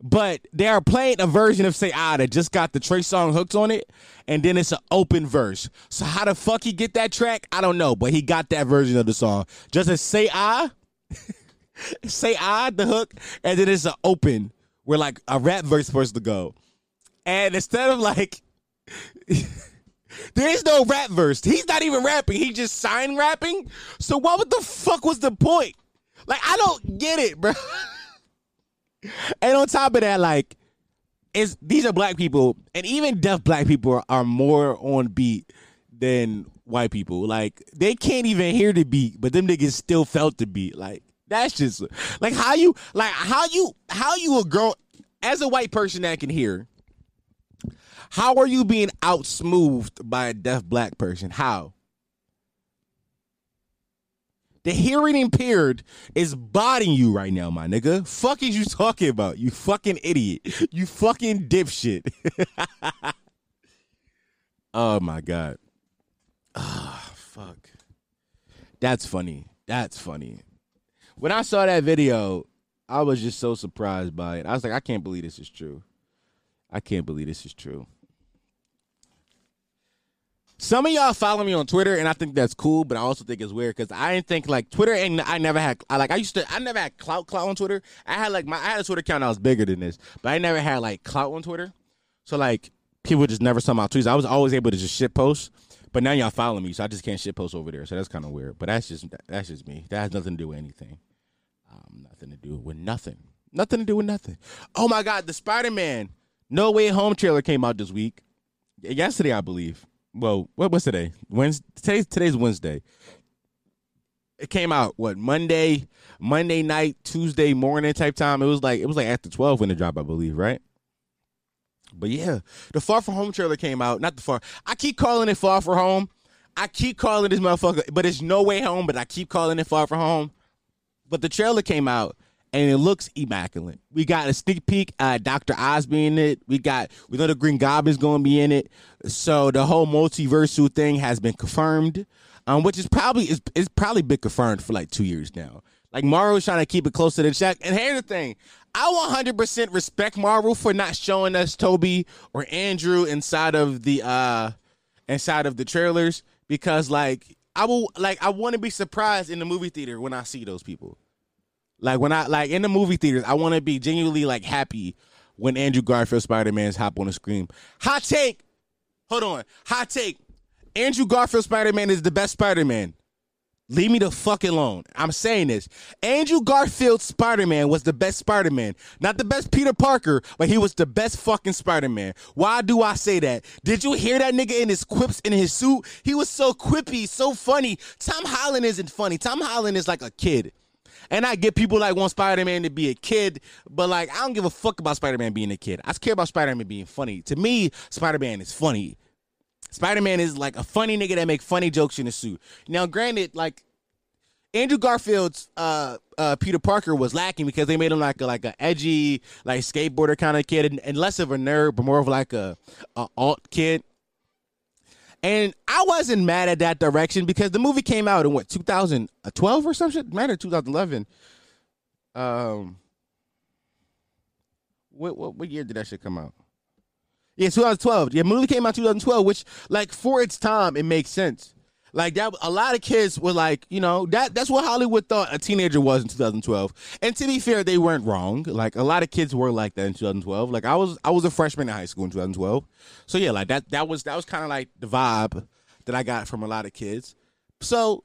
but they are playing a version of Say Ah that just got the Trey Songz hooks on it, and then it's an open verse. So how the fuck he get that track? I don't know, but he got that version of the song. Just as Say Ah, Say Ah, the hook, and then it's an open where like a rap verse supposed to go. And instead of like there is no rap verse. He's not even rapping. He just sign rapping. So what the fuck was the point? Like I don't get it, bro. and on top of that, like, it's these are black people, and even deaf black people are, are more on beat than white people. Like, they can't even hear the beat, but them niggas still felt the beat. Like, that's just like how you like how you how you a girl as a white person that can hear. How are you being outsmoothed by a deaf black person? How? The hearing impaired is bodying you right now, my nigga. Fuck is you talking about? You fucking idiot. You fucking dipshit. oh my god. Ah, oh, fuck. That's funny. That's funny. When I saw that video, I was just so surprised by it. I was like, I can't believe this is true. I can't believe this is true. Some of y'all follow me on Twitter, and I think that's cool, but I also think it's weird because I didn't think like Twitter, and I never had I like I used to I never had clout clout on Twitter. I had like my I had a Twitter account that was bigger than this, but I never had like clout on Twitter. So like people just never saw my tweets. I was always able to just shit post, but now y'all follow me, so I just can't shit post over there. So that's kind of weird. But that's just that's just me. That has nothing to do with anything. Um, nothing to do with nothing. Nothing to do with nothing. Oh my god, the Spider Man No Way Home trailer came out this week. Yesterday, I believe well, what was today? Wednesday. Today's today's Wednesday. It came out what Monday, Monday night, Tuesday morning type time. It was like it was like after twelve when it dropped, I believe, right? But yeah, the Far From Home trailer came out. Not the Far. I keep calling it Far From Home. I keep calling this motherfucker, but it's no way home. But I keep calling it Far From Home. But the trailer came out and it looks immaculate. We got a sneak peek. Uh, Doctor being in it. We got we know the Green Goblin's going to be in it. So the whole multiversal thing has been confirmed, um, which is probably is is probably been confirmed for like two years now. Like Marvel's trying to keep it close to the check. And here's the thing: I 100% respect Marvel for not showing us Tobey or Andrew inside of the uh inside of the trailers because like I will like I want to be surprised in the movie theater when I see those people. Like when I like in the movie theaters, I want to be genuinely like happy when Andrew Garfield Spider Man's hop on the screen. Hot take. Hold on. Hot take. Andrew Garfield Spider Man is the best Spider Man. Leave me the fuck alone. I'm saying this. Andrew Garfield Spider Man was the best Spider Man. Not the best Peter Parker, but he was the best fucking Spider Man. Why do I say that? Did you hear that nigga in his quips in his suit? He was so quippy, so funny. Tom Holland isn't funny. Tom Holland is like a kid. And I get people like want Spider Man to be a kid, but like I don't give a fuck about Spider Man being a kid. I care about Spider Man being funny. To me, Spider Man is funny. Spider Man is like a funny nigga that make funny jokes in a suit. Now, granted, like Andrew Garfield's uh, uh, Peter Parker was lacking because they made him like a, like a edgy like skateboarder kind of kid and, and, less of a nerd, but more of like a, a alt kid. And I wasn't mad at that direction because the movie came out in what 2012 or some shit, matter 2011. Um, what, what what year did that shit come out? Yeah, 2012. Yeah, movie came out 2012, which like for its time it makes sense. Like that, a lot of kids were like, you know, that that's what Hollywood thought a teenager was in 2012. And to be fair, they weren't wrong. Like a lot of kids were like that in 2012. Like I was, I was a freshman in high school in 2012. So yeah, like that, that was that was kind of like the vibe that I got from a lot of kids. So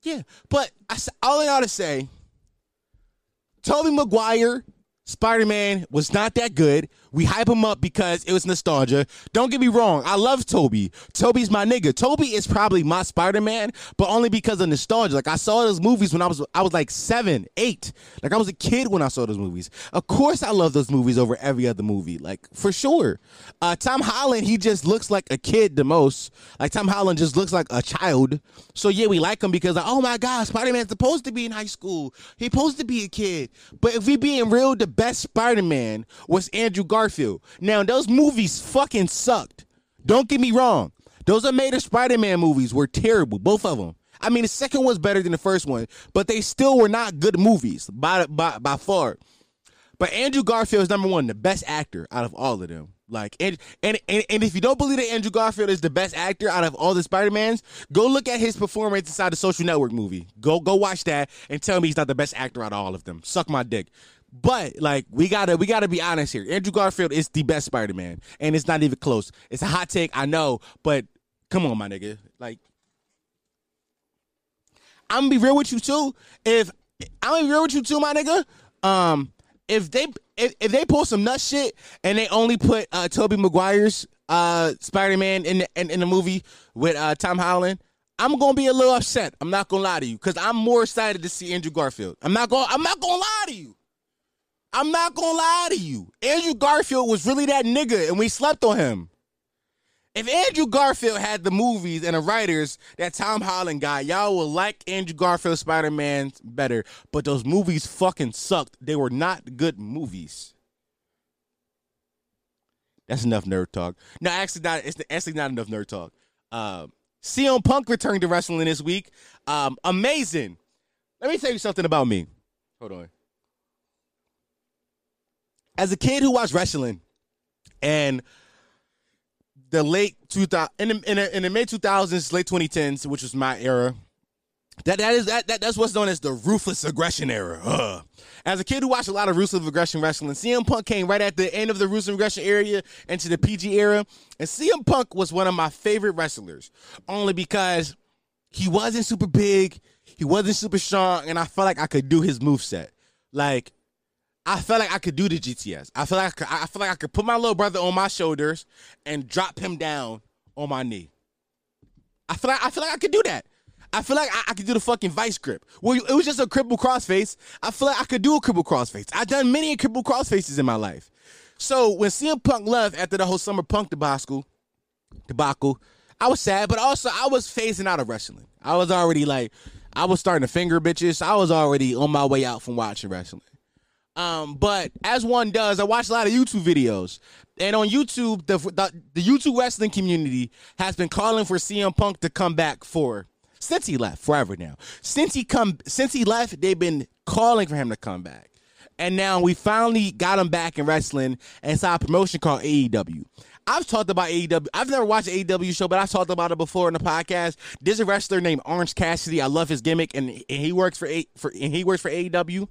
yeah, but I, all I gotta say, Tobey Maguire Spider Man was not that good. We hype him up because it was nostalgia. Don't get me wrong, I love Tobey. Tobey's my nigga. Tobey is probably my Spider Man, but only because of nostalgia. Like I saw those movies when I was I was like seven, eight. Like I was a kid when I saw those movies. Of course, I love those movies over every other movie. Like for sure. Uh, Tom Holland, he just looks like a kid the most. Like Tom Holland just looks like a child. So yeah, we like him because like, oh my god, Spider Man's supposed to be in high school. He's supposed to be a kid. But if we being real, the best Spider Man was Andrew Garfield. Now, those movies fucking sucked. Don't get me wrong. Those Amazing Spider Man movies were terrible, both of them. I mean, the second was better than the first one, but they still were not good movies by, by, by far. But Andrew Garfield is number one, the best actor out of all of them. Like and, and and and if you don't believe that Andrew Garfield is the best actor out of all the Spider Mans, go look at his performance inside the Social Network movie. Go go watch that and tell me he's not the best actor out of all of them. Suck my dick. But like we gotta we gotta be honest here. Andrew Garfield is the best Spider Man, and it's not even close. It's a hot take, I know, but come on, my nigga. Like I'm gonna be real with you too. If I'm gonna be real with you too, my nigga. Um, if they if, if they pull some nut shit and they only put uh Tobey Maguire's uh Spider Man in the in, in the movie with uh Tom Holland, I'm gonna be a little upset. I'm not gonna lie to you because I'm more excited to see Andrew Garfield. I'm not gonna I'm not gonna lie to you. I'm not gonna lie to you. Andrew Garfield was really that nigga, and we slept on him. If Andrew Garfield had the movies and the writers that Tom Holland got, y'all would like Andrew Garfield Spider Man better. But those movies fucking sucked. They were not good movies. That's enough nerd talk. No, actually not. It's actually not enough nerd talk. Um, CM Punk returned to wrestling this week. Um, amazing. Let me tell you something about me. Hold on as a kid who watched wrestling and the late 2000 in the, in the, in the mid 2000s late 2010s which was my era that that is that, that that's what's known as the ruthless aggression era Ugh. as a kid who watched a lot of ruthless aggression wrestling CM Punk came right at the end of the ruthless aggression era into the PG era and CM Punk was one of my favorite wrestlers only because he wasn't super big he wasn't super strong and I felt like I could do his move set like I felt like I could do the GTS. I feel like I, could, I feel like I could put my little brother on my shoulders and drop him down on my knee. I feel like I feel like I could do that. I feel like I, I could do the fucking vice grip. Well, it was just a Crippler Crossface. I feel like I could do a Crippler Crossface. I've done many Crippler Crossfaces in my life. So when CM Punk left after the whole summer punk debacle, debacle, I was sad, but also I was phasing out of wrestling. I was already like, I was starting to finger bitches. I was already on my way out from watching wrestling. Um, but as one does, I watch a lot of YouTube videos, and on YouTube, the, the the YouTube wrestling community has been calling for CM Punk to come back for since he left forever now. Since he come since he left, they've been calling for him to come back. And now we finally got him back in wrestling and saw a promotion called AEW. I've talked about AEW. I've never watched AEW show, but I've talked about it before in the podcast. There's a wrestler named Orange Cassidy. I love his gimmick, and, and he works for, a, for and he works for AEW.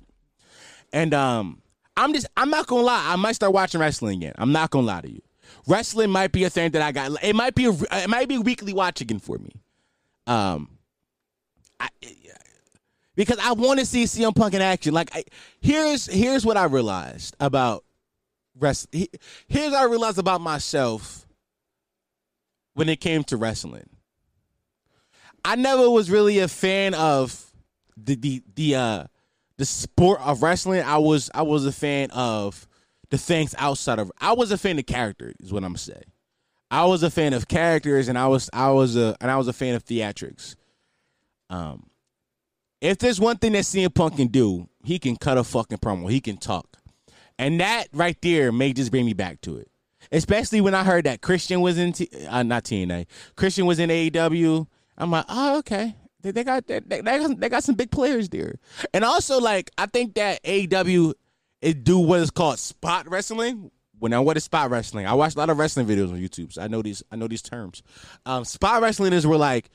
And um, I'm just I'm not gonna lie. I might start watching wrestling again. I'm not gonna lie to you. Wrestling might be a thing that I got. It might be a, it might be weekly watch again for me. Um, I, because I want to see CM Punk in action. Like I, here's here's what I realized about rest. Here's what I realized about myself when it came to wrestling. I never was really a fan of the the the uh the sport of wrestling. I was I was a fan of the things outside of. I was a fan of characters. Is what I'm gonna say. I was a fan of characters, and I was I was a and I was a fan of theatrics. Um, if there's one thing that CM Punk can do, he can cut a fucking promo. He can talk. And that right there may just bring me back to it. Especially when I heard that Christian was in, T- uh, not TNA, Christian was in AEW. I'm like, oh, okay. They, they got they, they, got they got some big players there. And also, like, I think that AEW is do what is called spot wrestling. When I what is spot wrestling? I watch a lot of wrestling videos on YouTube, so I know these I know these terms. Um, spot wrestling is where like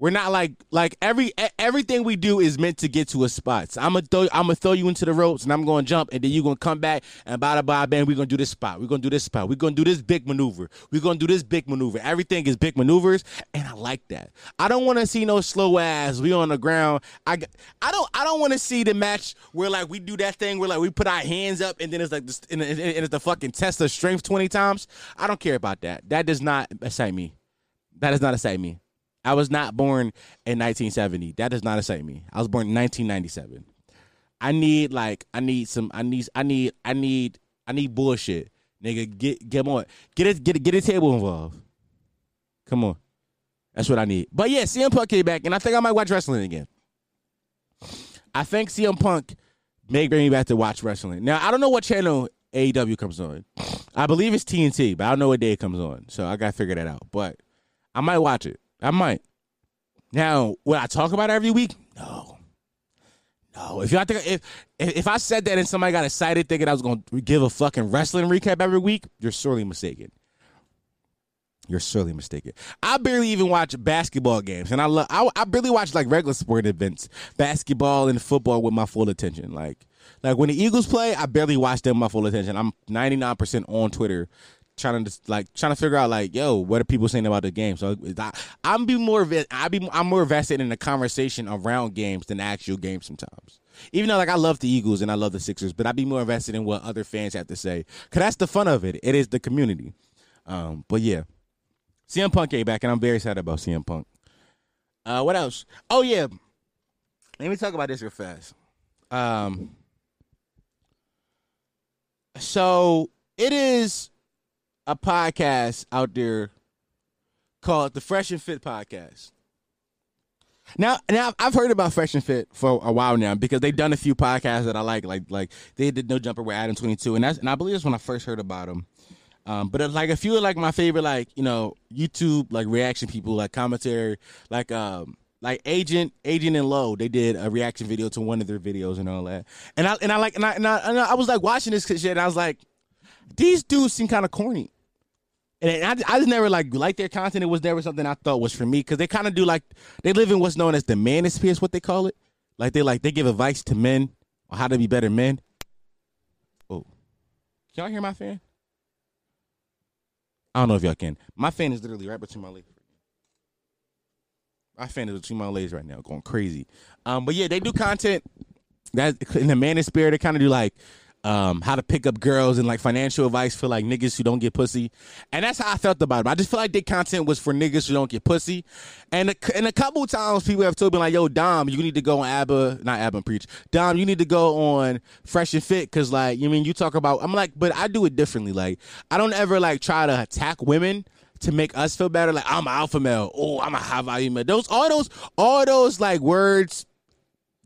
we're not like like every everything we do is meant to get to a spot. So I'm gonna throw I'm gonna throw you into the ropes and I'm gonna jump and then you're gonna come back and bada bada bang. We're gonna do this spot. We're gonna do this spot. We're gonna do this big maneuver. We're gonna do this big maneuver. Everything is big maneuvers, and I like that. I don't want to see no slow ass. We on the ground. I I don't I don't want to see the match where like we do that thing where like we put our hands up and then it's like this, and, it's the fucking test of strength twenty times. I don't care about that. That does not excite me. That does not excite me. I was not born in 1970. That does not excite me. I was born in 1997. I need like I need some I need I need I need I need bullshit. Nigga, get get more. Get it get it, get a table involved. Come on. That's what I need. But yeah, CM Punk came back and I think I might watch wrestling again. I think CM Punk may bring me back to watch wrestling. Now, I don't know what channel AEW comes on. I believe it's TNT, but I don't know what day it comes on. So I got to figure that out. But I might watch it. I might. Now, would I talk about it every week? No. No. If y'all think if if I said that and somebody got excited thinking I was gonna give a fucking wrestling recap every week, you're sorely mistaken. You're sorely mistaken. I barely even watch basketball games, and I love. I, I barely watch like regular sport events, basketball and football with my full attention. Like, like when the Eagles play, I barely watch them with my full attention. I'm 99 percent on Twitter trying to like trying to figure out like, yo, what are people saying about the game? So I, I'm be more I be I'm more vested in the conversation around games than the actual game sometimes. Even though like I love the Eagles and I love the Sixers, but I'd be more invested in what other fans have to say. Cause that's the fun of it. It is the community. Um, but yeah, CM Punk came back, and I'm very excited about CM Punk. Uh, what else? Oh yeah, let me talk about this real fast. Um, so it is a podcast out there called the Fresh and Fit Podcast. Now, now I've heard about Fresh and Fit for a while now because they've done a few podcasts that I like, like like they did No Jumper with Adam Twenty Two, and that's and I believe that's when I first heard about them. Um, but it's like a few of like my favorite like you know YouTube like reaction people like commentary like um like agent agent and low they did a reaction video to one of their videos and all that and I and I like and I and I, and I was like watching this shit and I was like these dudes seem kind of corny and I, I just never like like their content. It was never something I thought was for me because they kind of do like they live in what's known as the manosphere, is what they call it. Like they like they give advice to men on how to be better men. Oh, can y'all hear my fan? I don't know if y'all can. My fan is literally right between my legs. My fan is between my legs right now, going crazy. Um, but yeah, they do content that in the manosphere. They kind of do like um, how to pick up girls and like financial advice for like niggas who don't get pussy. And that's how I felt about it. I just feel like their content was for niggas who don't get pussy. And a, and a couple times people have told me like, yo, Dom, you need to go on ABBA, not ABBA preach. Dom, you need to go on Fresh and Fit because like, you mean you talk about, I'm like, but I do it differently. Like, I don't ever like try to attack women to make us feel better. Like I'm an alpha male. Oh, I'm a high value male. Those all those all those like words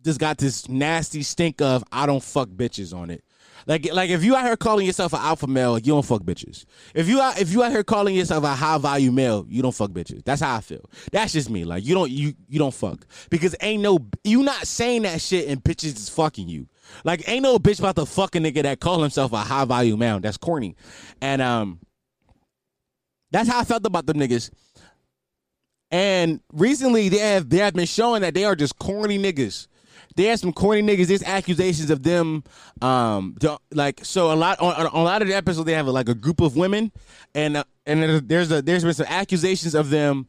just got this nasty stink of I don't fuck bitches on it. Like like if you out here calling yourself an alpha male, you don't fuck bitches. If you out if you out here calling yourself a high value male, you don't fuck bitches. That's how I feel. That's just me. Like you don't you you don't fuck because ain't no you not saying that shit and bitches is fucking you. Like ain't no bitch about to fuck a nigga that call himself a high value male. That's corny. And um that's how I felt about them niggas. And recently they have they have been showing that they are just corny niggas they had some corny niggas. There's accusations of them, um, like so a lot on, on, a lot of the episodes they have like a group of women, and uh, and there's a there's been some accusations of them,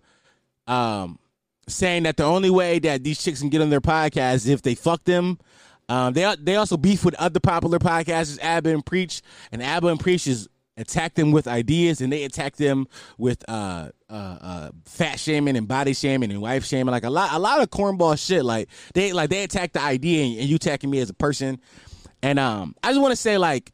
um, saying that the only way that these chicks can get on their podcast is if they fuck them. Um, they they also beef with other popular podcasters, Abba and Preach, and Abba and Preach is attack them with ideas and they attack them with uh, uh, uh, fat shaming and body shaming and wife shaming like a lot a lot of cornball shit like they like they attack the idea and, and you attacking me as a person and um I just want to say like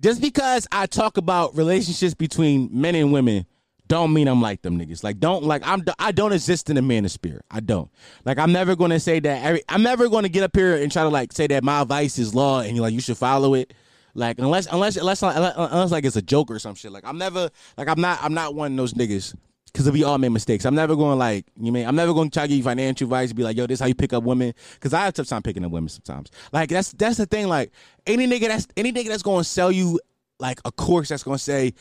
just because I talk about relationships between men and women don't mean I'm like them niggas. Like don't like I'm I don't exist in the manosphere. I don't. Like I'm never to say that every I'm never to get up here and try to like say that my advice is law and you like you should follow it. Like unless unless unless unless like it's a joke or some shit. Like I'm never like I'm not I'm not one of those niggas because we all make mistakes. I'm never going like you mean I'm never going to try to give you financial advice. Be like, yo, this how you pick up women because I have tough time picking up women sometimes. Like that's that's the thing. Like any nigga that's any nigga that's going to sell you like a course that's going to say,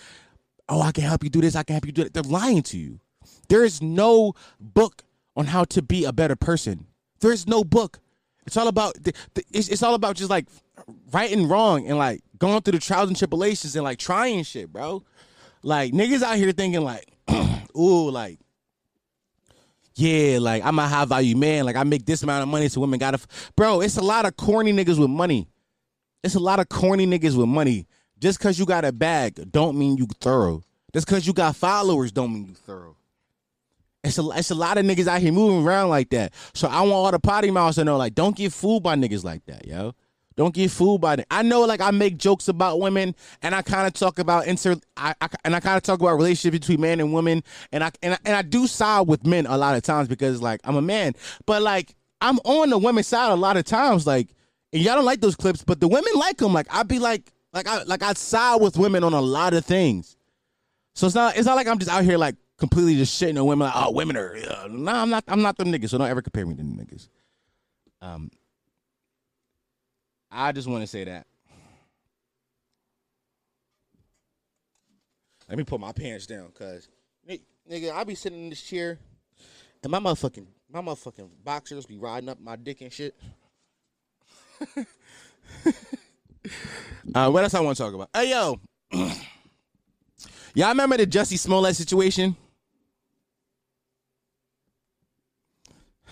oh, I can help you do this. I can help you do that. They're lying to you. There is no book on how to be a better person. There is no book. It's all about it's, it's all about just like right and wrong and like going through the trials and tribulations and like trying shit, bro. Like niggas out here thinking like, ooh, like, yeah, like I'm a high value man. Like I make this amount of money, so women gotta, f-. bro. It's a lot of corny niggas with money. It's a lot of corny niggas with money. Just cause you got a bag, don't mean you thorough. Just cause you got followers, don't mean you thorough. It's a, it's a lot of niggas out here moving around like that. So I want all the potty mouths to know, like, don't get fooled by niggas like that, yo. Don't get fooled by it. I know, like I make jokes about women, and I kind of talk about insert, I, I and I kind of talk about relationship between man and women, and I, and I and I do side with men a lot of times because like I'm a man, but like I'm on the women's side a lot of times, like, and y'all don't like those clips, but the women like them. Like I'd be like, like I like I side with women on a lot of things. So it's not it's not like I'm just out here like completely just shitting on women like oh women are uh, no I'm not I'm not them niggas so don't ever compare me to them niggas. Um, I just want to say that. Let me put my pants down, cause nigga, I be sitting in this chair, and my motherfucking my motherfucking boxers be riding up my dick and shit. uh, what else I want to talk about? Hey yo, y'all remember the Jussie Smollett situation?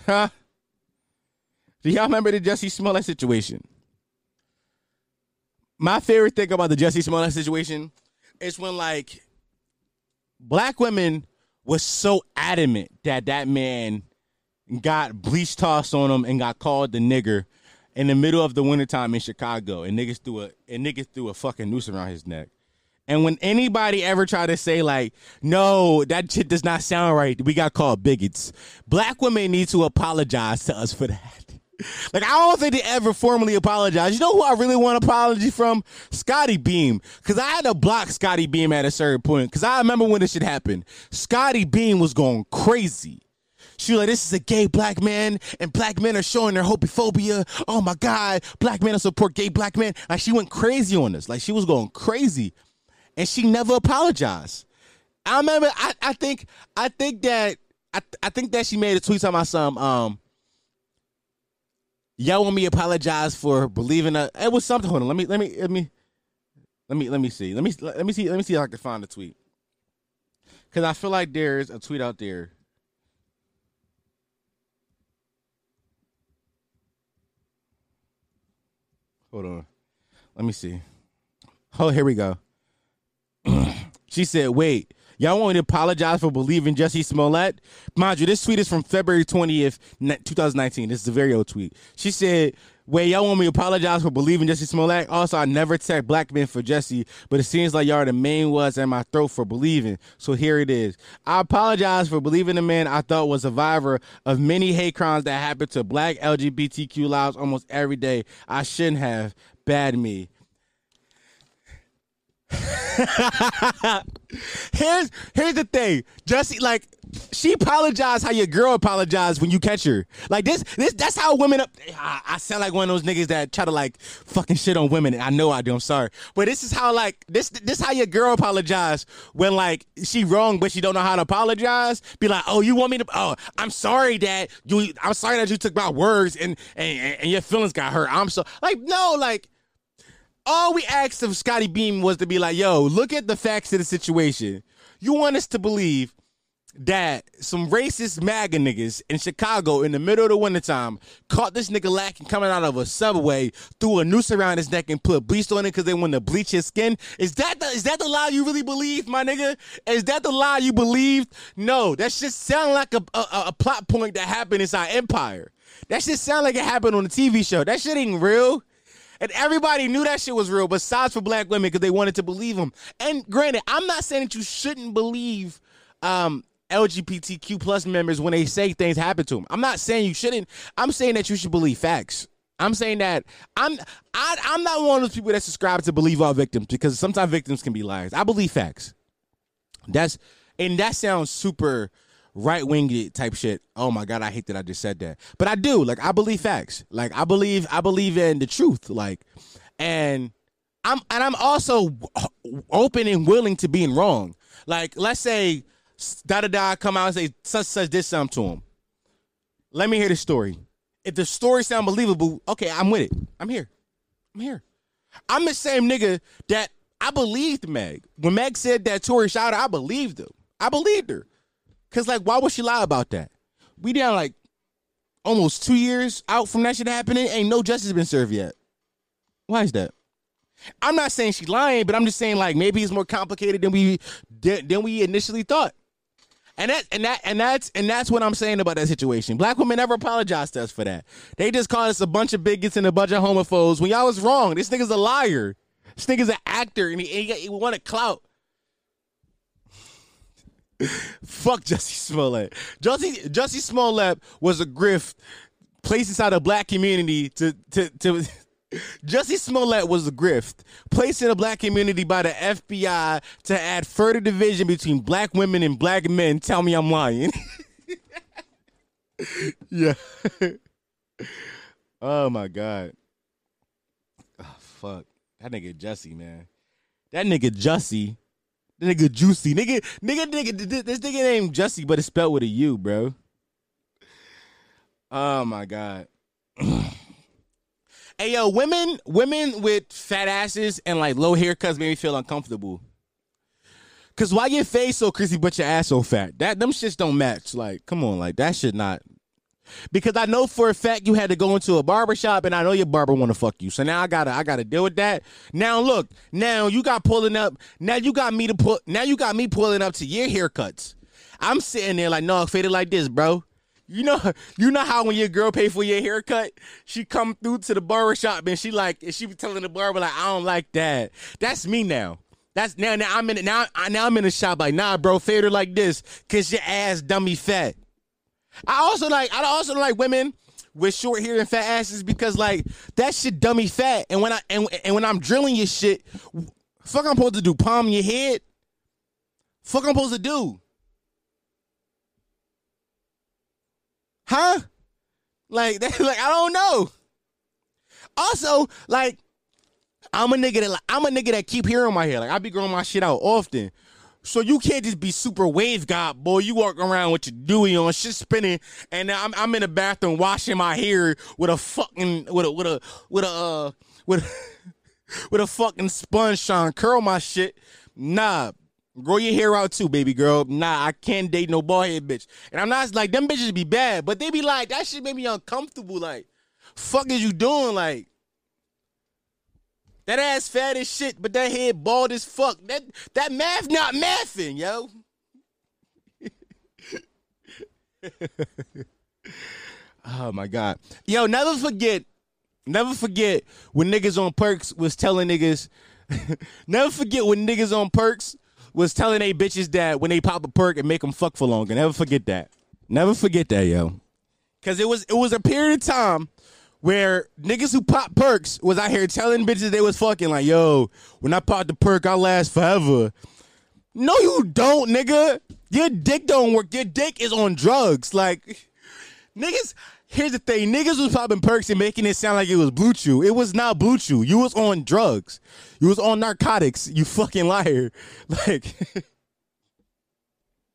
Huh? Do y'all remember the Jussie Smollett situation? my favorite thing about the Jussie Smollett situation is when like black women was so adamant that that man got bleach tossed on him and got called the nigger in the middle of the wintertime in Chicago and niggas threw a and niggas threw a fucking noose around his neck. And when anybody ever tried to say like, no, that shit does not sound right, we got called bigots. Black women need to apologize to us for that. Like I don't think they ever formally apologized. You know who I really want an apology from? Scottie Beam. Cause I had to block Scottie Beam at a certain point. Cause I remember when this shit happened. Scottie Beam was going crazy. She was like, this is a gay black man, and black men are showing their homophobia. Oh my God, black men support gay black men. Like she went crazy on this. Like she was going crazy. And she never apologized. I remember I, I think I think that I, I think that she made a tweet my some um y'all want me to apologize for believing that it was something. Hold on, let me let me let me let me let me see. Let me let me see let me see if I can find the tweet. Cause I feel like there's a tweet out there. Hold on. Let me see. Oh, here we go. She said, wait, Y'all want me to apologize for believing Jussie Smollett? Mind you, this tweet is from February 20th, 2019. This is a very old tweet. She said, Wait, y'all want me to apologize for believing Jussie Smollett? Also, I never attacked black men for Jussie, but it seems like y'all are the main ones in my throat for believing. So here it is. I apologize for believing the man I thought was a survivor of many hate crimes that happen to black LGBTQ lives almost every day. I shouldn't have. Bad me. here's here's the thing, Jesse. Like she apologized how your girl apologized when you catch her. Like this, this that's how women. Up, I, I sound like one of those niggas that try to like fucking shit on women. I know I do. I'm sorry, but this is how like this this how your girl apologize when like she wrong, but she don't know how to apologize. Be like, oh, you want me to? Oh, I'm sorry that you. I'm sorry that you took my words and and, and your feelings got hurt. I'm so like no like all we asked of Scottie Beam was to be like, yo, look at the facts of the situation. You want us to believe that some racist MAGA niggas in Chicago in the middle of the wintertime caught this nigga lacking coming out of a subway, threw a noose around his neck and put bleach on it because they wanted to bleach his skin. Is that the is that the lie you really believe, my nigga? Is that the lie you believed? No, that just sound like a, a, a plot point that happened inside Empire. That shit sound like it happened on a TV show. That shit ain't real. And everybody knew that shit was real, besides for black women, because they wanted to believe them. And granted, I'm not saying that you shouldn't believe um, LGBTQ plus members when they say things happen to them. I'm not saying you shouldn't. I'm saying that you should believe facts. I'm saying that I'm I, I'm not one of those people that subscribe to believe all victims because sometimes victims can be liars. I believe facts. That's and that sounds super right winged type shit. Oh my god, I hate that I just said that. But I do. Like I believe facts. Like I believe I believe in the truth. Like and I'm and I'm also open and willing to being wrong. Like let's say da da da come out and say such such this something to him. Let me hear the story. If the story sound believable, okay, I'm with it. I'm here. I'm here. I'm the same nigga that I believed Meg. When Meg said that Tory shot her, I believed her. I believed her. Cause like, why would she lie about that? We down like almost two years out from that shit happening. Ain't no justice been served yet. Why is that? I'm not saying she's lying, but I'm just saying like maybe it's more complicated than we than we initially thought. And that and that and that's and that's what I'm saying about that situation. Black women never apologized to us for that. They just called us a bunch of bigots and a bunch of homophobes when y'all was wrong. This nigga's a liar. This nigga's an actor and he, he, he wanted clout. Fuck Jussie Smollett. Jussie Jussie Smollett was a grift placed inside a black community to to to. Smollett was a grift placed in a black community by the FBI to add further division between black women and black men. Tell me I'm lying. yeah. oh my god. Oh fuck. That nigga Jussie, man. That nigga Jussie nigga juicy. Nigga, nigga, nigga, this nigga named Jussie, but it's spelled with a U, bro. Oh my God. hey yo, women, women with fat asses and like low haircuts make me feel uncomfortable. Cause why your face so crispy but your ass so fat? That them shits don't match. Like, come on, like that should not because I know for a fact you had to go into a barber shop and I know your barber want to fuck you. So now I gotta I gotta deal with that. Now look, now you got pulling up. Now you got me to put. Now you got me pulling up to your haircuts. I'm sitting there like, no, faded like this, bro. You know, you know how when your girl pay for your haircut, she come through to the barber shop and she like, and she be telling the barber like, I don't like that. That's me now. That's now. Now I'm in. it. Now, now I'm in the shop like, nah, bro, fade her like this, cause your ass dummy fat. I also like I also like women with short hair and fat asses because like that shit dummy fat. And when I and, and when I'm drilling your shit, fuck I'm supposed to do palm your head. Fuck I'm supposed to do. Huh? Like that, like I don't know. Also, like I'm a nigga that like, I'm a nigga that keep hair on my head. Like I be growing my shit out often. So you can't just be super wave god, boy. You walk around with your dewy on, shit spinning, and I'm I'm in the bathroom washing my hair with a fucking with a with a with a uh, with a, with a fucking sponge trying curl my shit. Nah, grow your hair out too, baby girl. Nah, I can't date no bald head bitch. And I'm not like them bitches be bad, but they be like that shit made me uncomfortable. Like, fuck is you doing? Like, that ass fat as shit, but that head bald as fuck. That that math not mathing, yo. oh my god. Yo, never forget Never forget when niggas on perks was telling niggas. never forget when niggas on perks was telling they bitches that when they pop a perk and make them fuck for longer. Never forget that. Never forget that, yo. Cause it was it was a period of time where niggas who pop perks was out here telling bitches they was fucking like, yo, when I pop the perk, I last forever. No, you don't, nigga. Your dick don't work. Your dick is on drugs. Like, niggas, here's the thing. Niggas was popping perks and making it sound like it was BlueChew. It was not BlueChew. You was on drugs. You was on narcotics. You fucking liar. Like,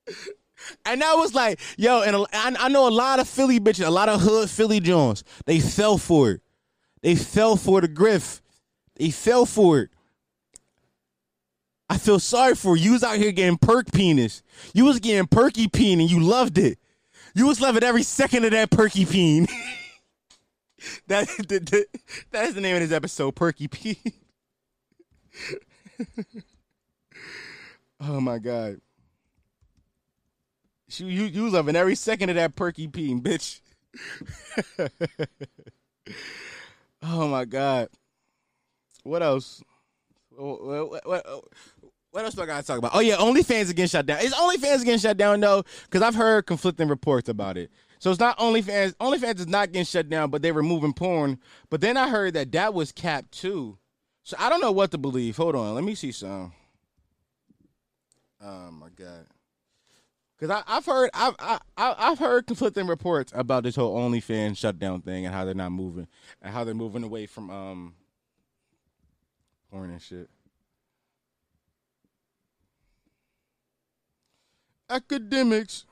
and that was like, yo, and I, I know a lot of Philly bitches, a lot of hood Philly Jones. They fell for it. They fell for the griff. They fell for it. I feel sorry for you. You was out here getting perk penis. You was getting perky peen and you loved it. You was loving every second of that perky peen. that, that, that is the name of this episode, Perky Peen. oh my god. You, you, you loving every second of that perky peen, bitch. oh my god. What else? What, what, else do I gotta talk about? Oh yeah, OnlyFans again shut down. Is OnlyFans again shut down though? Because I've heard conflicting reports about it. So it's not OnlyFans. OnlyFans is not getting shut down, but they're removing porn. But then I heard that that was capped too. So I don't know what to believe. Hold on, let me see some. Oh my god. Because I've heard I've I, I've heard conflicting reports about this whole OnlyFans shutdown thing and how they're not moving and how they're moving away from um porn and shit. Akademiks.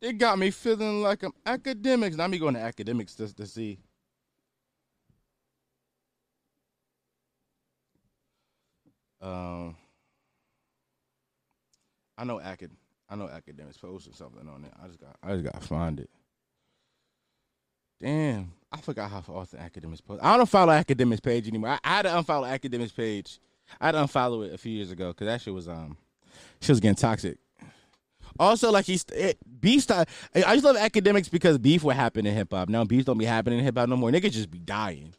They got me feeling like I'm Akademiks. Now me going to Akademiks just to see. Um, I know acad. I know Akademiks posted something on it. I just got. I just got to find it. Damn, I forgot how often Akademiks post. I don't follow Akademiks page anymore. I, I had to unfollow Akademiks page. I had to unfollow it a few years ago because that shit was um, she was getting toxic. Also, like he's it, beef. Style, I just love Akademiks because beef would happen in hip hop. Now beef don't be happening in hip hop no more. Niggas just be dying.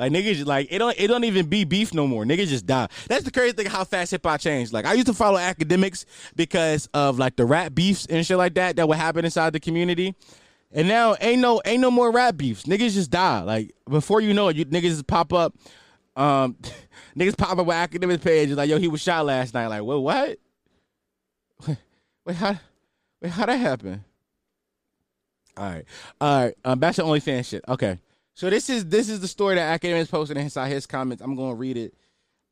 Like niggas, like it don't it don't even be beef no more. Niggas just die. That's the crazy thing how fast hip hop changed. Like I used to follow Akademiks because of like the rap beefs and shit like that that would happen inside the community. And now ain't no ain't no more rap beefs. Niggas just die. Like before you know it, you niggas just pop up. Um, niggas pop up with academic pages like yo he was shot last night. Like well what? Wait, how? Wait, how that happen? All right, all right. Um, back to OnlyFans shit. Okay, so this is this is the story that Akademiks posted inside his comments. I'm gonna read it.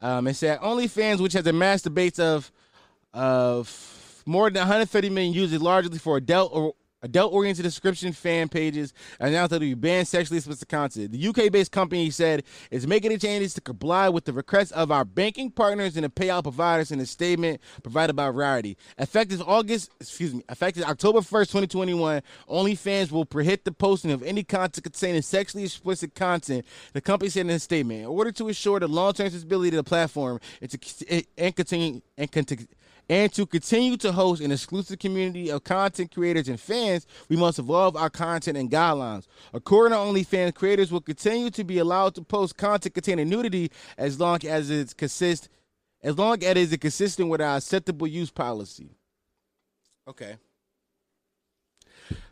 Um, it said OnlyFans, which has amassed debates of of more than 130 million users, largely for adult or Adult oriented description fan pages announced that it would ban sexually explicit content. The UK based company said it's making the changes to comply with the requests of our banking partners and the payout providers in a statement provided by Variety. Effective August, excuse me, effective October 1st, 2021, OnlyFans will prohibit the posting of any content containing sexually explicit content, the company said in a statement. In order to ensure the long term stability of the platform and, to, and continue and continue and to continue to host an exclusive community of content creators and fans, we must evolve our content and guidelines. According to OnlyFans, creators will continue to be allowed to post content containing nudity as long as it's consist as long as it is consistent with our acceptable use policy. Okay.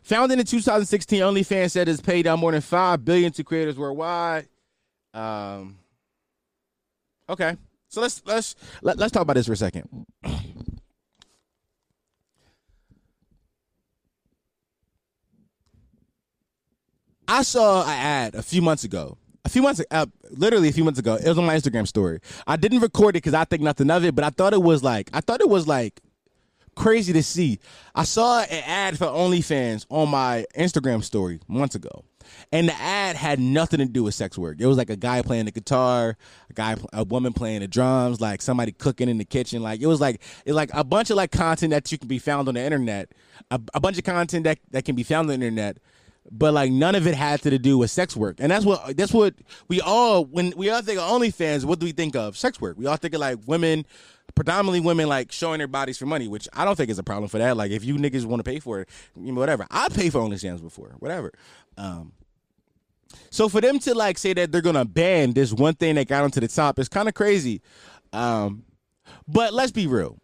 Founded in 2016, OnlyFans said it's paid out more than five billion to creators worldwide. Um, okay, so let's let's let, let's talk about this for a second. I saw an ad a few months ago. A few months, uh, literally a few months ago. It was on my Instagram story. I didn't record it because I think nothing of it, but I thought it was like, I thought it was like crazy to see. I saw an ad for OnlyFans on my Instagram story months ago, and the ad had nothing to do with sex work. It was like a guy playing the guitar, a guy, a woman playing the drums, like somebody cooking in the kitchen. Like it was like it like a bunch of like content that you can be found on the internet, a, a bunch of content that that can be found on the internet but like none of it had to do with sex work. And that's what that's what we all when we all think of OnlyFans, what do we think of? Sex work. We all think of like women, predominantly women like showing their bodies for money, which I don't think is a problem for that. Like if you niggas want to pay for it, you know, whatever. I pay for OnlyFans before, whatever. Um, So for them to like say that they're gonna ban this one thing that got them to the top is kind of crazy. Um, but let's be real.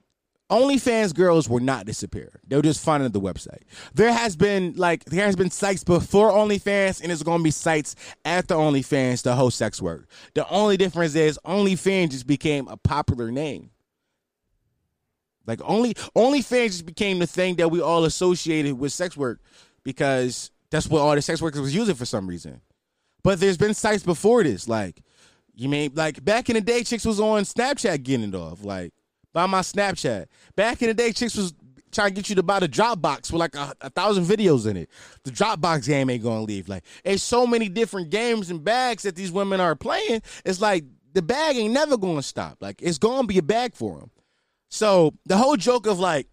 OnlyFans girls were not disappear. They were just finding the website. There has been like there has been sites before OnlyFans, and there's to be sites after OnlyFans to host sex work. The only difference is OnlyFans just became a popular name. Like only OnlyFans just became the thing that we all associated with sex work because that's what all the sex workers was using for some reason. But there's been sites before this, like you mean like back in the day, chicks was on Snapchat getting it off, like buy my Snapchat. Back in the day, chicks was trying to get you to buy the Dropbox with like a, a thousand videos in it. The Dropbox game ain't gonna leave. Like, it's so many different games and bags that these women are playing. It's like the bag ain't never gonna stop. Like, it's gonna be a bag for them. So the whole joke of like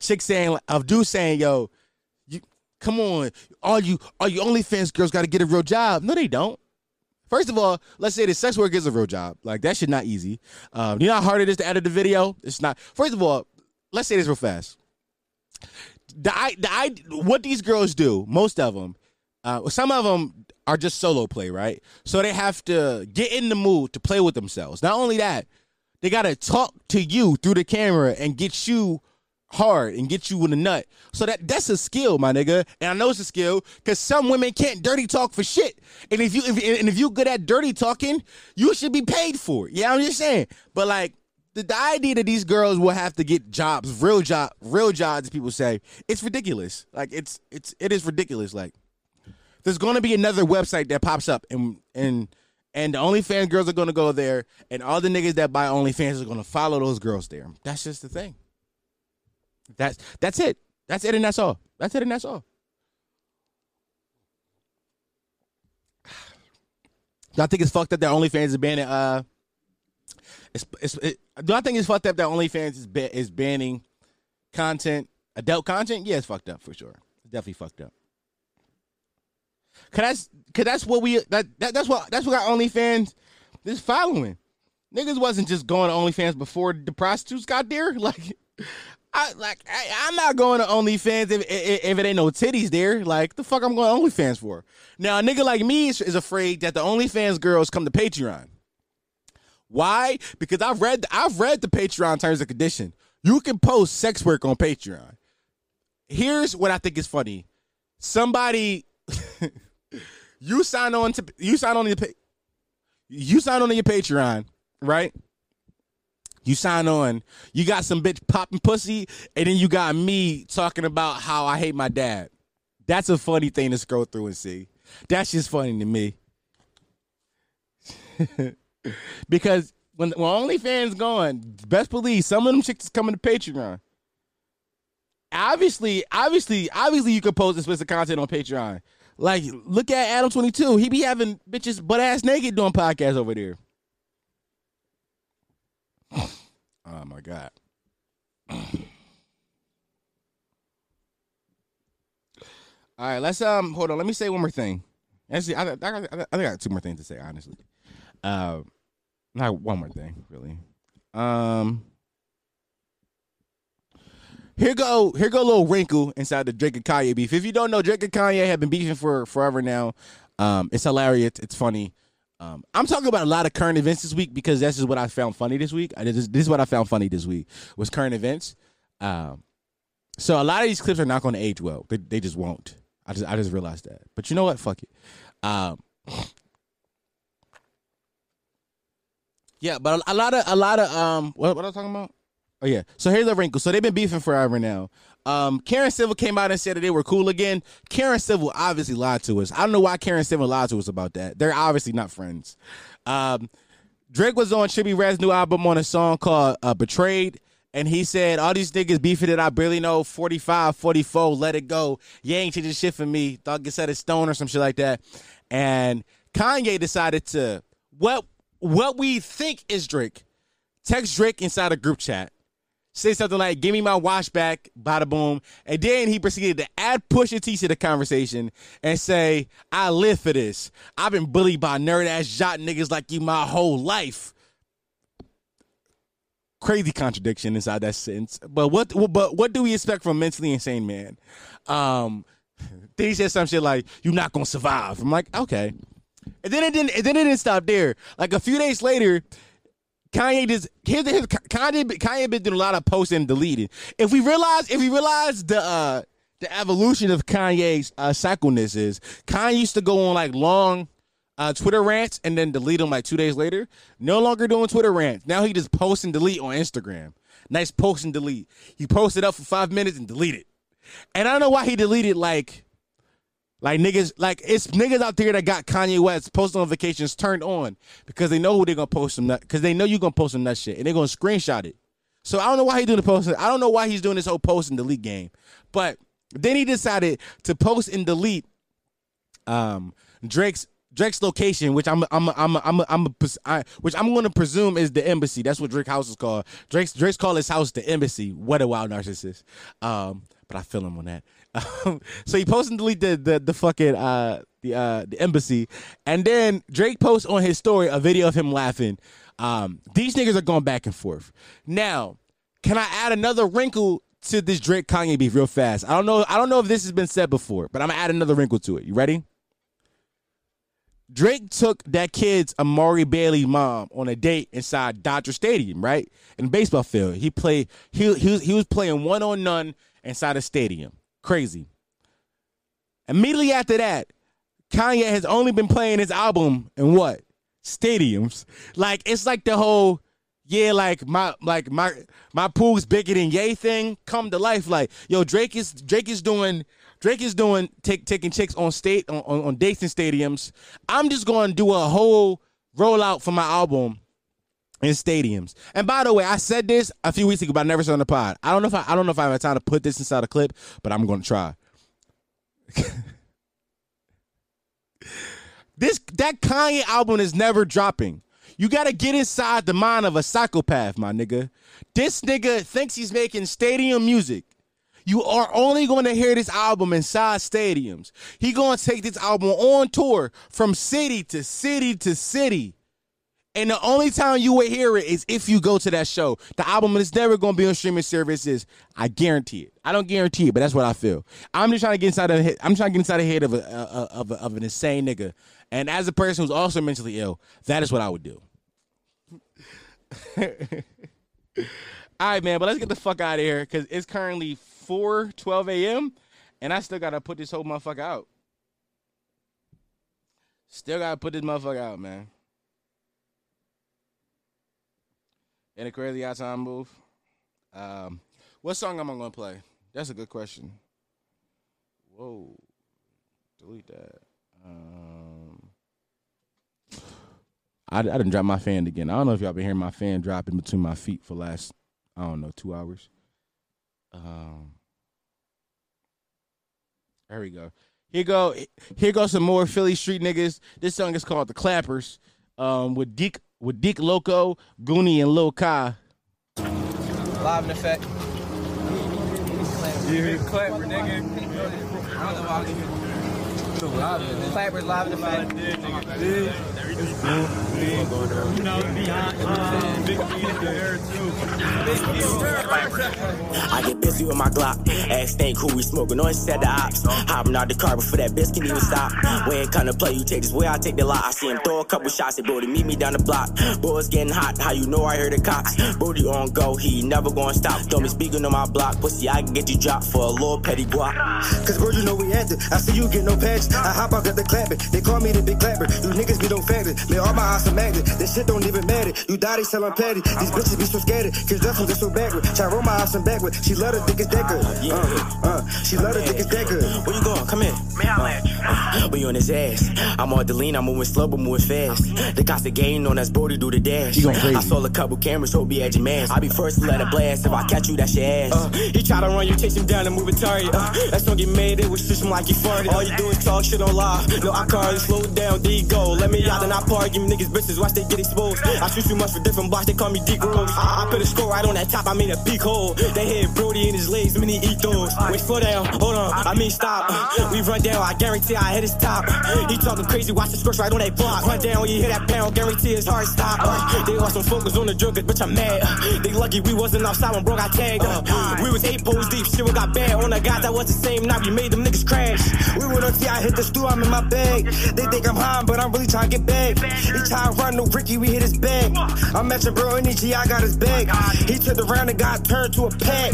chicks saying of dudes saying, "Yo, you come on, all you all you OnlyFans girls got to get a real job." No, they don't. First of all, let's say the sex work is a real job. Like that shit not easy. Um, you know how hard it is to edit the video? It's not. First of all, let's say this real fast. The I, the I, what these girls do, most of them, uh, some of them are just solo play, right? So they have to get in the mood to play with themselves. Not only that, they gotta talk to you through the camera and get you hard and get you in the nut. So that that's a skill, my nigga. And I know it's a skill because some women can't dirty talk for shit. And if you if, and if you good at dirty talking, you should be paid for it. Yeah, I'm just saying. But like the, the idea that these girls will have to get jobs, real job, real jobs, people say, it's ridiculous. Like it's it's it is ridiculous. Like there's gonna be another website that pops up and and and the OnlyFans girls are gonna go there, and all the niggas that buy OnlyFans are gonna follow those girls there. That's just the thing. That's that's it. That's it, and that's all. That's it, and that's all. Do I think it's fucked up that OnlyFans is banning? Uh, it's, it's, it, do I think it's fucked up that OnlyFans is ba- is banning content, adult content? Yeah, it's fucked up for sure. It's definitely fucked up. Cause that's cause that's what we that, that that's what that's what our OnlyFans is following. Niggas wasn't just going to OnlyFans before the prostitutes got there. Like, I like I, am not going to OnlyFans if, if, if it ain't no titties there. Like, the fuck I'm going to OnlyFans for? Now, a nigga like me is, is afraid that the OnlyFans girls come to Patreon. Why? Because I've read I've read the Patreon terms and condition. You can post sex work on Patreon. Here's what I think is funny. Somebody you sign on to you sign on to you sign on to your Patreon, right? You sign on, you got some bitch popping pussy, and then you got me talking about how I hate my dad. That's a funny thing to scroll through and see. That's just funny to me. because when when OnlyFans going, best believe some of them chicks is coming to Patreon. Obviously, obviously, obviously, you can post explicit content on Patreon. Like, look at Adam Twenty Two. He be having bitches butt ass naked doing podcasts over there. Oh my god. All right, let's um hold on. Let me say one more thing. Actually, I, I, I, I got two more things to say. Honestly, uh, not one more thing really. Um, here go here go a little wrinkle inside the Drake and Kanye beef. If you don't know, Drake and Kanye have been beefing for forever now. Um, it's hilarious. It's funny. Um, I'm talking about a lot of current events this week because this is what I found funny this week. I, this, this is what I found funny this week was current events. Um, so a lot of these clips are not going to age well. They, they just won't. I just I just realized that. But you know what? Fuck it. Um, yeah, but a, a, lot of a lot of um what what I talking about? Oh yeah. So here's the wrinkle. So they've been beefing forever now. Um, Karen Civil came out and said that they were cool again. Karen Civil obviously lied to us. I don't know why Karen Civil lied to us about that. They're obviously not friends. Um, Drake was on Trippie Redd's new album on a song called uh, Betrayed. And he said, all these niggas beefing that I barely know, 45, 44, let it go. You ain't changing shit for me. Thought you said it's stone or some shit like that. And Kanye decided to, what, what we think is Drake, text Drake inside a group chat say something like, give me my watch back, bada boom. And then he proceeded to add Pusha T to the conversation and say, I live for this. I've been bullied by nerd ass jot niggas like you my whole life. Crazy contradiction inside that sentence. But what but what do we expect from mentally insane man? Um then he said some shit like, You're not gonna survive. I'm like, okay. And then it didn't. And then it didn't stop there. Like a few days later, Kanye just here's his Kanye. Kanye been doing a lot of posting and deleting. If we realize, if we realize the uh the evolution of Kanye's uh, cycleness is Kanye used to go on like long uh, Twitter rants and then delete them like two days later. No longer doing Twitter rants. Now he just post and delete on Instagram. Nice post and delete. He posted up for five minutes and delete it. And I don't know why he deleted like like niggas, like it's niggas out there that got Kanye West post notifications turned on because they know who they're gonna post some because they know you're gonna post some that shit and they're gonna screenshot it. So I don't know why he's doing the post. I don't know why he's doing this whole post and delete game. But then he decided to post and delete um Drake's Drake's location, which I'm I'm I'm I'm I'm, I'm which I'm going to presume is the embassy. That's what Drake house is called. Drake's Drake's call his house the embassy. What a wild narcissist. Um, but I feel him on that. So he posted and delete the the, the fucking uh the uh the embassy, and then Drake posts on his story a video of him laughing. Um, these niggas are going back and forth. Now, can I add another wrinkle to this Drake Kanye beef real fast? I don't know. I don't know if this has been said before, but I'm gonna add another wrinkle to it. You ready? Drake took that kid's Amari Bailey mom on a date inside Dodger Stadium, right? In baseball field. He played he he was, he was playing one on none inside a stadium. Crazy. Immediately after that, Kanye has only been playing his album in what? Stadiums. Like it's like the whole yeah, like my like my my pool's bigger than yay thing come to life. Like, yo, Drake is Drake is doing Drake is doing take, taking chicks on state on, on, on dates and stadiums. I'm just to do a whole rollout for my album in stadiums. And by the way, I said this a few weeks ago, but I never said on the pod. I don't know if I, I don't know if I have time to put this inside a clip, but I'm going to try. this that Kanye album is never dropping. You got to get inside the mind of a psychopath, my nigga. This nigga thinks he's making stadium music. You are only going to hear this album inside stadiums. He going to take this album on tour from city to city to city. And the only time you will hear it is if you go to that show. The album is never going to be on streaming services. I guarantee it. I don't guarantee it, but that's what I feel. I'm just trying to get inside of I'm trying to get inside the head of a, of, a, of an insane nigga. And as a person who's also mentally ill, that is what I would do. All right, man, but let's get the fuck out of here because it's currently 4 12 a.m. and I still gotta put this whole motherfucker out. Still gotta put this motherfucker out, man. In a crazy outside move. Um, what song am I gonna play? That's a good question. Whoa, delete that. Um, I, I didn't drop my fan again. I don't know if y'all been hearing my fan dropping between my feet for last I don't know two hours. Um, there we go. Here go. Here goes some more Philly street niggas. This song is called "The Clappers." Um, with Deek with Deek Loco, Goonie, and Lil Kai. Live in effect. Yeah. Clapper, nigga. Clappers live in effect. You know, big the too. I get busy with my Glock. Ass ain't cool, we smoking on set the ops. Hopping out the car before that bitch can even stop. We ain't kinda play, you take this way, I take the lot. I see him throw a couple shots at Brody, meet me down the block. Boy, it's getting hot, how you know I heard the cops? Brody on go, he never gonna stop. Don't be speaking on my block, pussy, I can get you dropped for a little petty guap. Cause bro, you know we active. I see you get no patch. I hop out, got the clapping. They call me the big clapper. You niggas be no factor. Man, all my eyes are magnet. This shit don't even matter. You die, they selling patty. These bitches be so scared. Cause that's what they so backward. Try roll my eyes and backward. She love the thick as that good. Uh, uh, she love the thick as that good. Where you going? Come in. Uh, we on his ass. I'm on the lean, I'm moving slow, but moving fast. The cops the game on us, Brody do the dash. I saw a couple cameras, hope be at your man. I be first to let it blast. If I catch you, that's your ass. Uh, he try to run you, chase him down and move a target. Uh, that's don't get made, it was system like you farted. All you do is talk shit on live. No, I can't slow down, D go. Let me out and I park, give me niggas bitches, watch they get exposed. I shoot too much for different blocks, they call me deep Rose. I, I put a score right on that top, I mean a peak hole. They hit Brody in his legs, many eat those. Wait, slow down, hold on, I mean stop. We run down, I guarantee I hit his top. He talking crazy, watch the scorch right on that block. Run down you hit that pound, guarantee his heart stop. They lost some focus on the drug, bitch, I'm mad. They lucky we wasn't outside when bro got tagged. Uh, we was eight poles deep, shit we got bad on the guys that was the same night. We made them niggas crash. We went on TI hit the stew, I'm in my bag. They think I'm high, but I'm really trying to get back. He try to run no Ricky, we hit his bag. I'm at your bro energy, I got his bag. He turned around and got turned to a pack.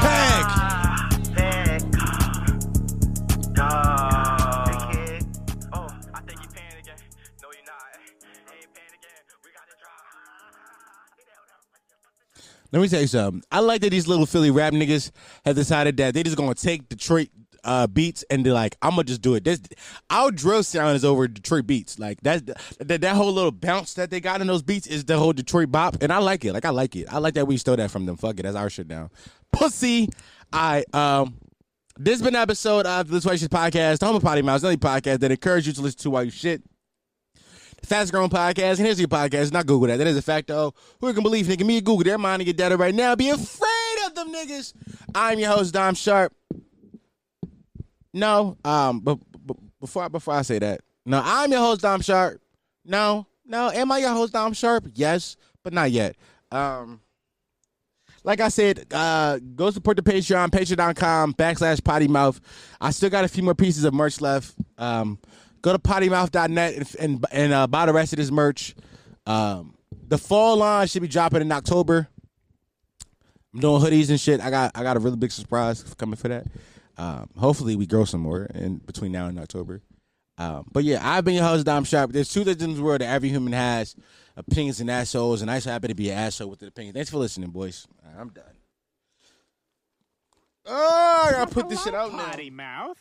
Peg. Let me tell you something. I like that these little Philly rap niggas have decided that they just gonna take Detroit uh, beats and they're like, I'm gonna just do it. This our drill sound is over Detroit beats. Like that, that that whole little bounce that they got in those beats is the whole Detroit bop, and I like it. Like I like it. I like that we stole that from them. Fuck it, that's our shit now. Pussy. I um. This has been an episode of the Shit Podcast, the Home of Potty Mouth, the only podcast that encourages you to listen to while you shit. fast growing podcast, and here's your podcast. Not Google that. That is a fact, though. Who can believe, nigga? Me and Google, they're mind to get data right now. Be afraid of them niggas. I'm your host, Dom Sharp. No, um, but, but before before I say that, no, I'm your host, Dom Sharp. No, no, am I your host, Dom Sharp? Yes, but not yet. Um, like I said, uh, go support the Patreon, patreon.com backslash potty mouth. I still got a few more pieces of merch left. Um, go to pottymouth.net and and, and uh, buy the rest of this merch. Um, the fall line should be dropping in October. I'm doing hoodies and shit. I got I got a really big surprise coming for that. Um, hopefully we grow some more in between now and October. Um, but yeah, I've been your host, Dom Sharp. There's two things in the world that every human has opinions and assholes, and I just happen to be an asshole with the opinion. Thanks for listening, boys. Right, I'm done. Oh, I gotta put this shit out now. Potty mouth.